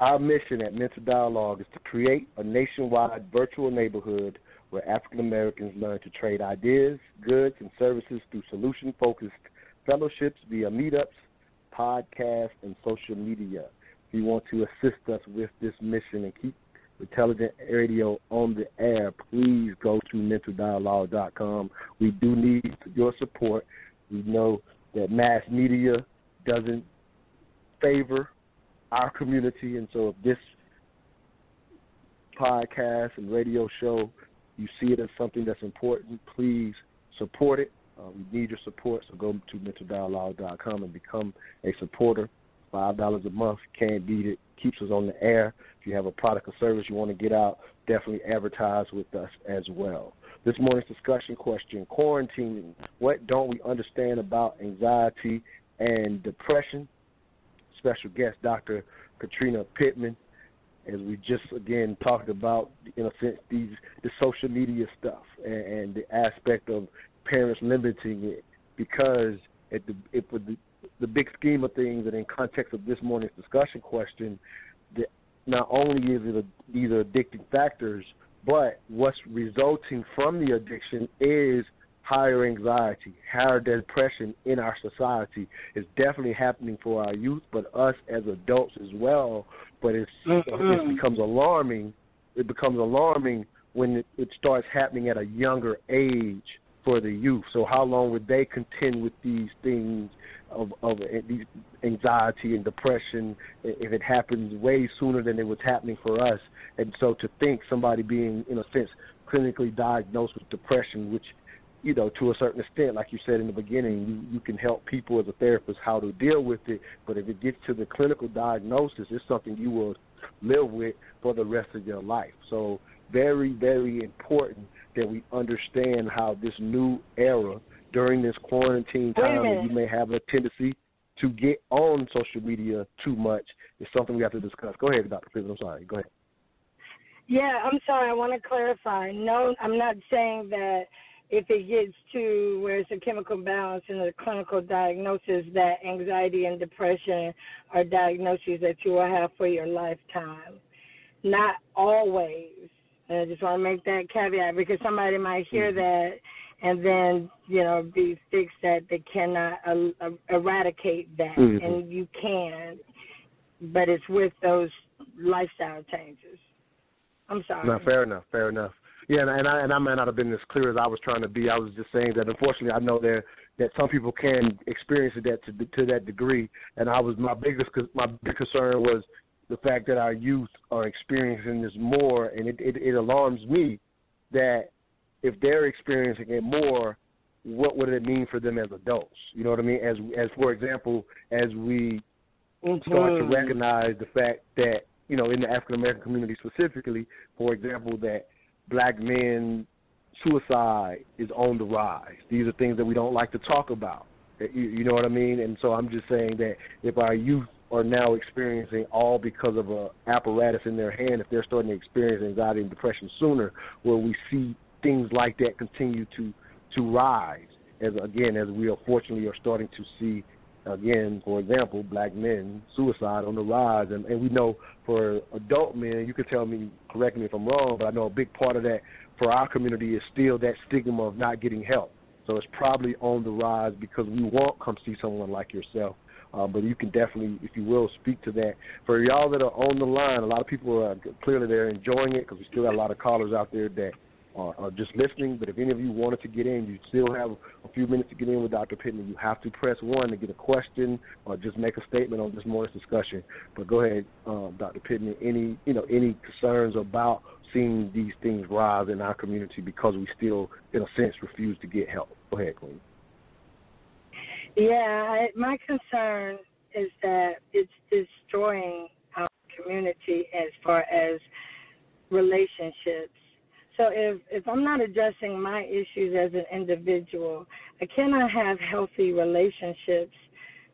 Our mission at Mental Dialogue is to create a nationwide virtual neighborhood where African Americans learn to trade ideas, goods, and services through solution focused fellowships via meetups, podcasts, and social media. If you want to assist us with this mission and keep Intelligent Radio on the air, please go to mentaldialogue.com. We do need your support. We know that mass media doesn't favor our community, and so if this podcast and radio show you see it as something that's important, please support it. Uh, we need your support, so go to mentaldialogue.com and become a supporter. Five dollars a month, can't beat it. Keeps us on the air. If you have a product or service you want to get out, definitely advertise with us as well. This morning's discussion question: quarantining. What don't we understand about anxiety and depression? Special guest, Dr. Katrina Pittman as we just again talked about, in a sense, these the social media stuff and, and the aspect of parents limiting it because at the it, the, the big scheme of things and in context of this morning's discussion question, the, not only is it a, these are addicting factors, but what's resulting from the addiction is higher anxiety, higher depression in our society. is definitely happening for our youth, but us as adults as well. But it's, mm-hmm. it becomes alarming. It becomes alarming when it, it starts happening at a younger age for the youth. So how long would they contend with these things of of these anxiety and depression if it happens way sooner than it was happening for us? And so to think somebody being in a sense clinically diagnosed with depression, which you know, to a certain extent, like you said in the beginning, you, you can help people as a therapist how to deal with it. But if it gets to the clinical diagnosis, it's something you will live with for the rest of your life. So very, very important that we understand how this new era during this quarantine time, you may have a tendency to get on social media too much. is something we have to discuss. Go ahead, Dr. Pittman. I'm sorry. Go ahead. Yeah, I'm sorry. I want to clarify. No, I'm not saying that if it gets to where it's a chemical balance in the clinical diagnosis, that anxiety and depression are diagnoses that you will have for your lifetime. Not always. And I just want to make that caveat because somebody might hear that and then you know be fixed that they cannot uh, eradicate that, Mhm. and you can, but it's with those lifestyle changes. I'm sorry. No, fair enough, fair enough. Yeah, and, and I and I may not have been as clear as I was trying to be. I was just saying that unfortunately I know there that some people can experience that to to that degree, and I was my biggest my big concern was the fact that our youth are experiencing this more, and it it, it alarms me that if they're experiencing it more, what would it mean for them as adults? You know what I mean? As as for example, as we start to Mhm. recognize the fact that you know in the African American community specifically, for example, that black men suicide is on the rise. These are things that we don't like to talk about. You, know what I mean? And so I'm just saying that if our youth are now experiencing all because of a apparatus in their hand, if they're starting to experience anxiety and depression sooner, where we see things like that continue to to rise, as again as we unfortunately are starting to see again, for example, black men suicide on the rise, and, and we know for adult men, you can tell me, correct me if I'm wrong, but I know a big part of that for our community is still that stigma of not getting help. So it's probably on the rise because we won't come see someone like yourself. Uh, but you can definitely, if you will, speak to that. For y'all that are on the line, a lot of people are clearly they're enjoying it because we still got a lot of callers out there that are, are just listening. But if any of you wanted to get in, you still have a few minutes to get in with Dr. Pittman. You have to press one to get a question or just make a statement on this morning's discussion. But go ahead, um, Dr. Pittman. Any you know any concerns about seeing these things rise in our community because we still, in a sense, refuse to get help? Go ahead, Queen. Yeah, my concern is that it's destroying our community as far as relationships. So if if I'm not addressing my issues as an individual, I cannot have healthy relationships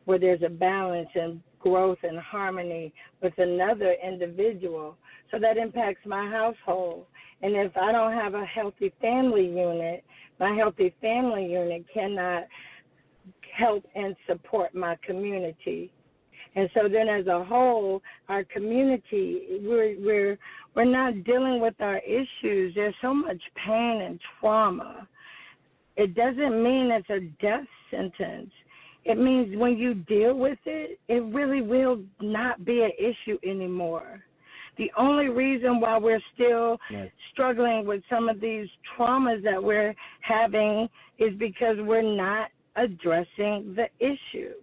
where there's a balance and growth and harmony with another individual. So that impacts my household. And if I don't have a healthy family unit, my healthy family unit cannot help and support my community. And so then as a whole, our community we're we're we're not dealing with our issues. There's so much pain and trauma. It doesn't mean it's a death sentence. It means when you deal with it, it really will not be an issue anymore. The only reason why we're still struggling with some of these traumas that we're having is because we're not addressing the issue.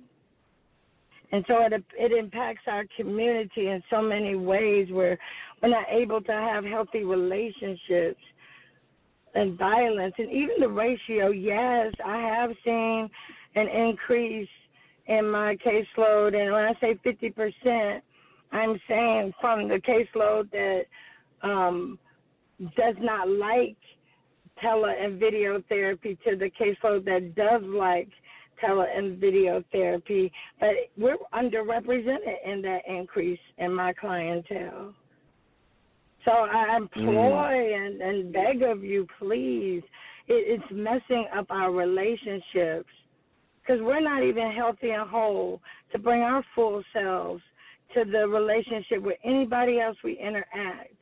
And so it it impacts our community in so many ways where we're not able to have healthy relationships and violence. And even the ratio, yes, I have seen an increase in my caseload. And when I say fifty percent I'm saying from the caseload that um does not like tele and video therapy to the caseload that does like tele and video therapy, but we're underrepresented in that increase in my clientele. So I employ mm. and, and beg of you, please. It, it's messing up our relationships because we're not even healthy and whole to bring our full selves to the relationship with anybody else we interact.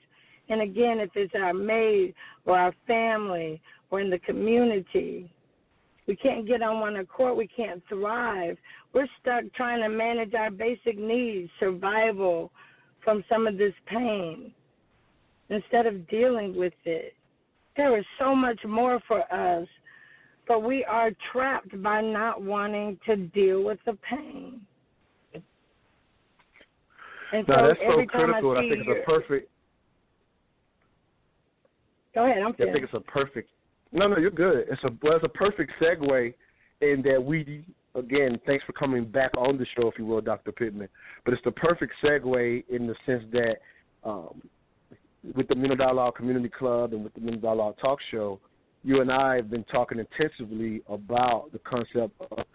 And again, if it's our maid or our family or in the community, we can't get on one accord. We can't thrive. We're stuck trying to manage our basic needs, survival from some of this pain, instead of dealing with it. There is so much more for us, but we are trapped by not wanting to deal with the pain. And No, so that's so critical. I I think it's a perfect. go ahead, I'm I think it's a perfect. No, no, you're good. It's a well, it's a perfect segue in that we again. Thanks for coming back on the show, if you will, Dr. Pittman. But it's the perfect segue in the sense that um, with the Mental Dialogue Community Club and with the Mental Dialogue Talk Show, you and I have been talking intensively about the concept of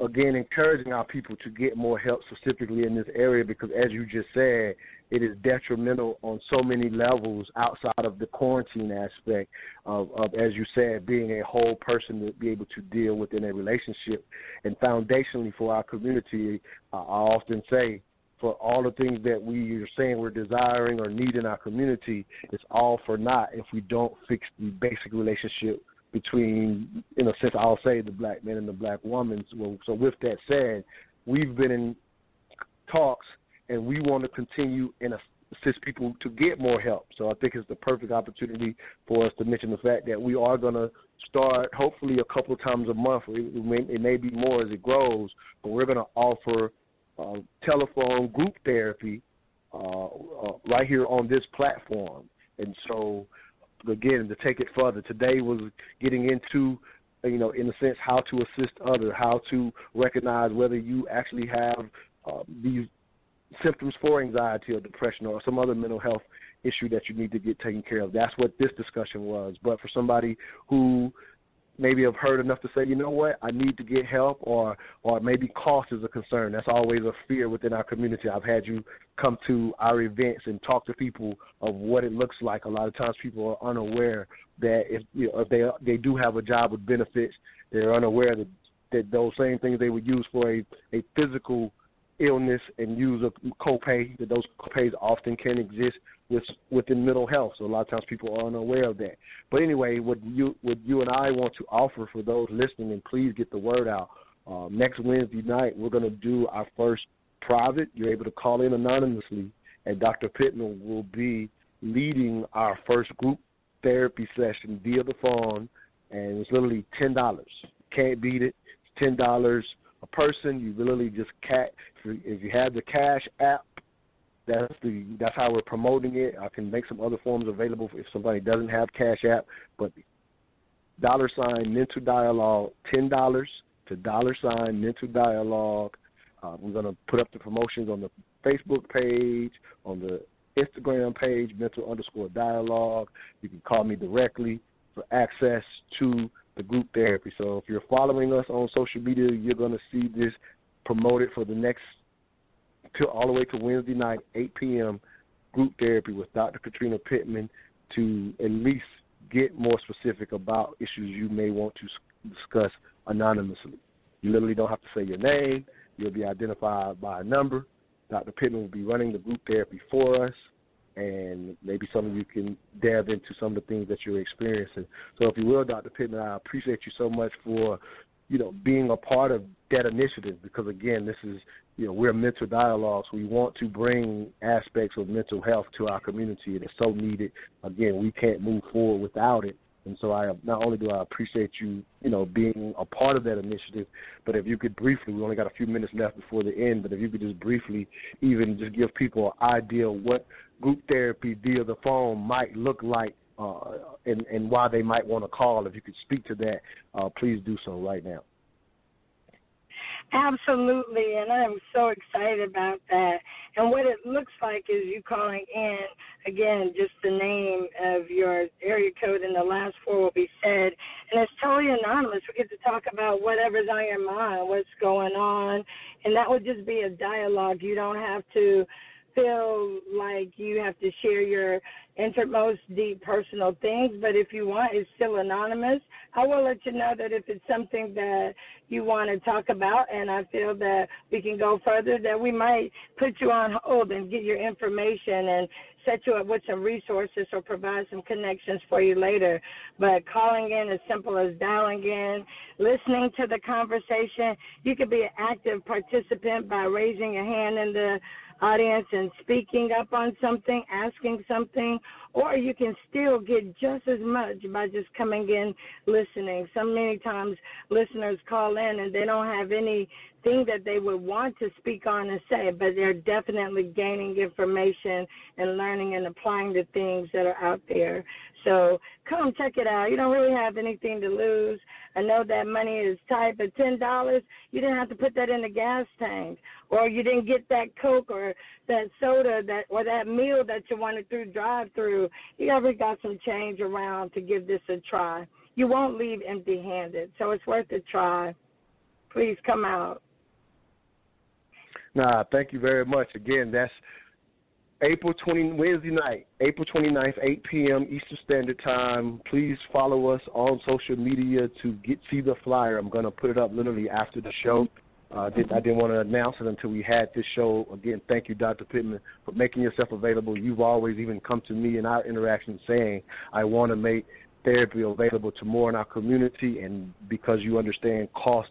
again encouraging our people to get more help specifically in this area because as you just said it is detrimental on so many levels outside of the quarantine aspect of, of as you said being a whole person to be able to deal within a relationship. And foundationally for our community i often say for all the things that we are saying we're desiring or need in our community it's all for naught if we don't fix the basic relationship between, in a sense, I'll say the black man and the black woman. So, so with that said, we've been in talks, and we want to continue and assist people to get more help. So I think it's the perfect opportunity for us to mention the fact that we are going to start hopefully a couple times a month. It may, it may be more as it grows, but we're going to offer uh, telephone group therapy uh, uh, right here on this platform. And so, again, to take it further, today was getting into, you know, in a sense, how to assist others, how to recognize whether you actually have uh, these symptoms for anxiety or depression or some other mental health issue that you need to get taken care of. That's what this discussion was. But for somebody who maybe have heard enough to say, you know what, I need to get help, or or maybe cost is a concern. That's always a fear within our community. I've had you come to our events and talk to people of what it looks like. A lot of times, people are unaware that if you know, if they they do have a job with benefits, they're unaware that that those same things they would use for a a physical illness and use a copay that those copays often can exist with within mental health. So a lot of times people are unaware of that. But anyway, what you what you and I want to offer for those listening, and please get the word out. Uh, next Wednesday night, we're going to do our first private. You're able to call in anonymously, and Dr. Pittman will be leading our first group therapy session via the phone, and it's literally ten dollars. Can't beat it. It's ten dollars a person. You literally just cat. If you have the Cash app, that's the that's how we're promoting it. I can make some other forms available if somebody doesn't have Cash app, but dollar sign mental dialogue ten dollars to dollar sign mental dialogue. Uh, we're to put up the promotions on the Facebook page, on the Instagram page, mental underscore dialogue. You can call me directly for access to the group therapy. So if you're following us on social media, you're going to see this promoted for the next till all the way to Wednesday night, 8 p.m. Group therapy with Dr. Katrina Pittman to at least get more specific about issues you may want to discuss anonymously. You literally don't have to say your name. You'll be identified by a number. Dr. Pittman will be running the group therapy for us and maybe some of you can delve into some of the things that you're experiencing. So, if you will, Dr. Pittman, I appreciate you so much for, you know, being a part of that initiative because again, this is, you know, we're mental dialogues. We want to bring aspects of mental health to our community, and it's so needed. Again, we can't move forward without it. And so I not only do I appreciate you, you know, being a part of that initiative, but if you could briefly, we only got a few minutes left before the end, but if you could just briefly even just give people an idea what group therapy via the phone might look like uh, and, and why they might want to call. If you could speak to that, uh, please do so right now. Absolutely, and I'm so excited about that. And what it looks like is you calling in again, just the name of your area code and the last four will be said, and it's totally anonymous. We get to talk about whatever's on your mind, what's going on, and that would just be a dialogue. You don't have to feel like you have to share your innermost deep personal things, but if you want, it's still anonymous. I will let you know that if it's something that you want to talk about and I feel that we can go further, that we might put you on hold and get your information and set you up with some resources or provide some connections for you later. But calling in as simple as dialing in, listening to the conversation, you could be an active participant by raising your hand in the audience and speaking up on something, asking something, or you can still get just as much by just coming in listening. So many times listeners call in and they don't have anything that they would want to speak on and say, but they're definitely gaining information and learning and applying the things that are out there. So come check it out. You don't really have anything to lose. I know that money is tight, but ten dollars, you didn't have to put that in the gas tank, or you didn't get that Coke or that soda that or that meal that you wanted through drive-through. You ever got some change around to give this a try? You won't leave empty-handed, so it's worth a try. Please come out. Nah, thank you very much. Again, that's April 20 Wednesday night, April 29th, 8 p.m. Eastern Standard Time. Please follow us on social media to get see the flyer. I'm going to put it up literally after the show. Uh, did, I didn't want to announce it until we had this show. Again, thank you, Dr. Pittman, for making yourself available. You've always even come to me in our interactions saying, I want to make therapy available to more in our community, and because you understand cost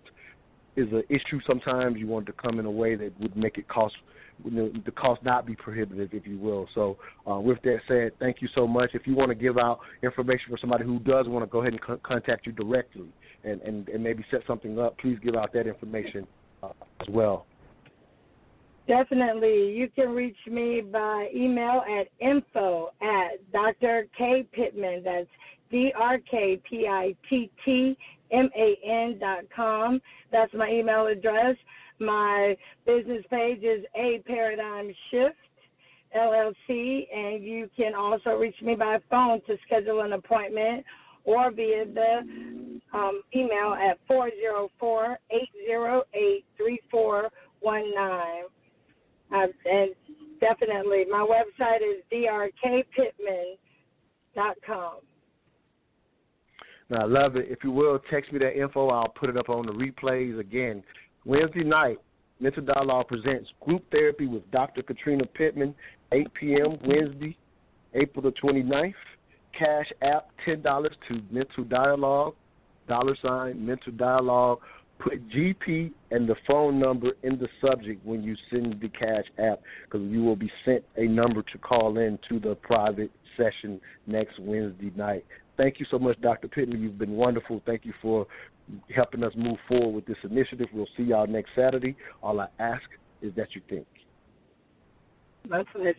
is an issue sometimes, you want to come in a way that would make it cost you know, the cost not be prohibitive, if you will. So, uh, with that said, thank you so much. If you want to give out information for somebody who does want to go ahead and co- contact you directly and, and, and maybe set something up, please give out that information uh, as well. Definitely. You can reach me by email at info at Dr. K Pittman. That's D R K P I T T M A N dot com. That's my email address. My business page is A Paradigm Shift LLC, and you can also reach me by phone to schedule an appointment or via the um, email at 404 808 3419. Uh, and definitely, my website is drkpittman.com. Now, I love it. If you will, text me that info. I'll put it up on the replays again. Wednesday night, Mental Dialogue presents Group Therapy with Dr. Katrina Pittman, 8 p.m. Wednesday, April the 29th. Cash app, $10 to Mental Dialogue, dollar sign, Mental Dialogue. Put GP and the phone number in the subject when you send the cash app because you will be sent a number to call in to the private session next Wednesday night. Thank you so much, Dr. Pittman. You've been wonderful. Thank you for helping us move forward with this initiative. We'll see y'all next Saturday. All I ask is that you think. My pleasure.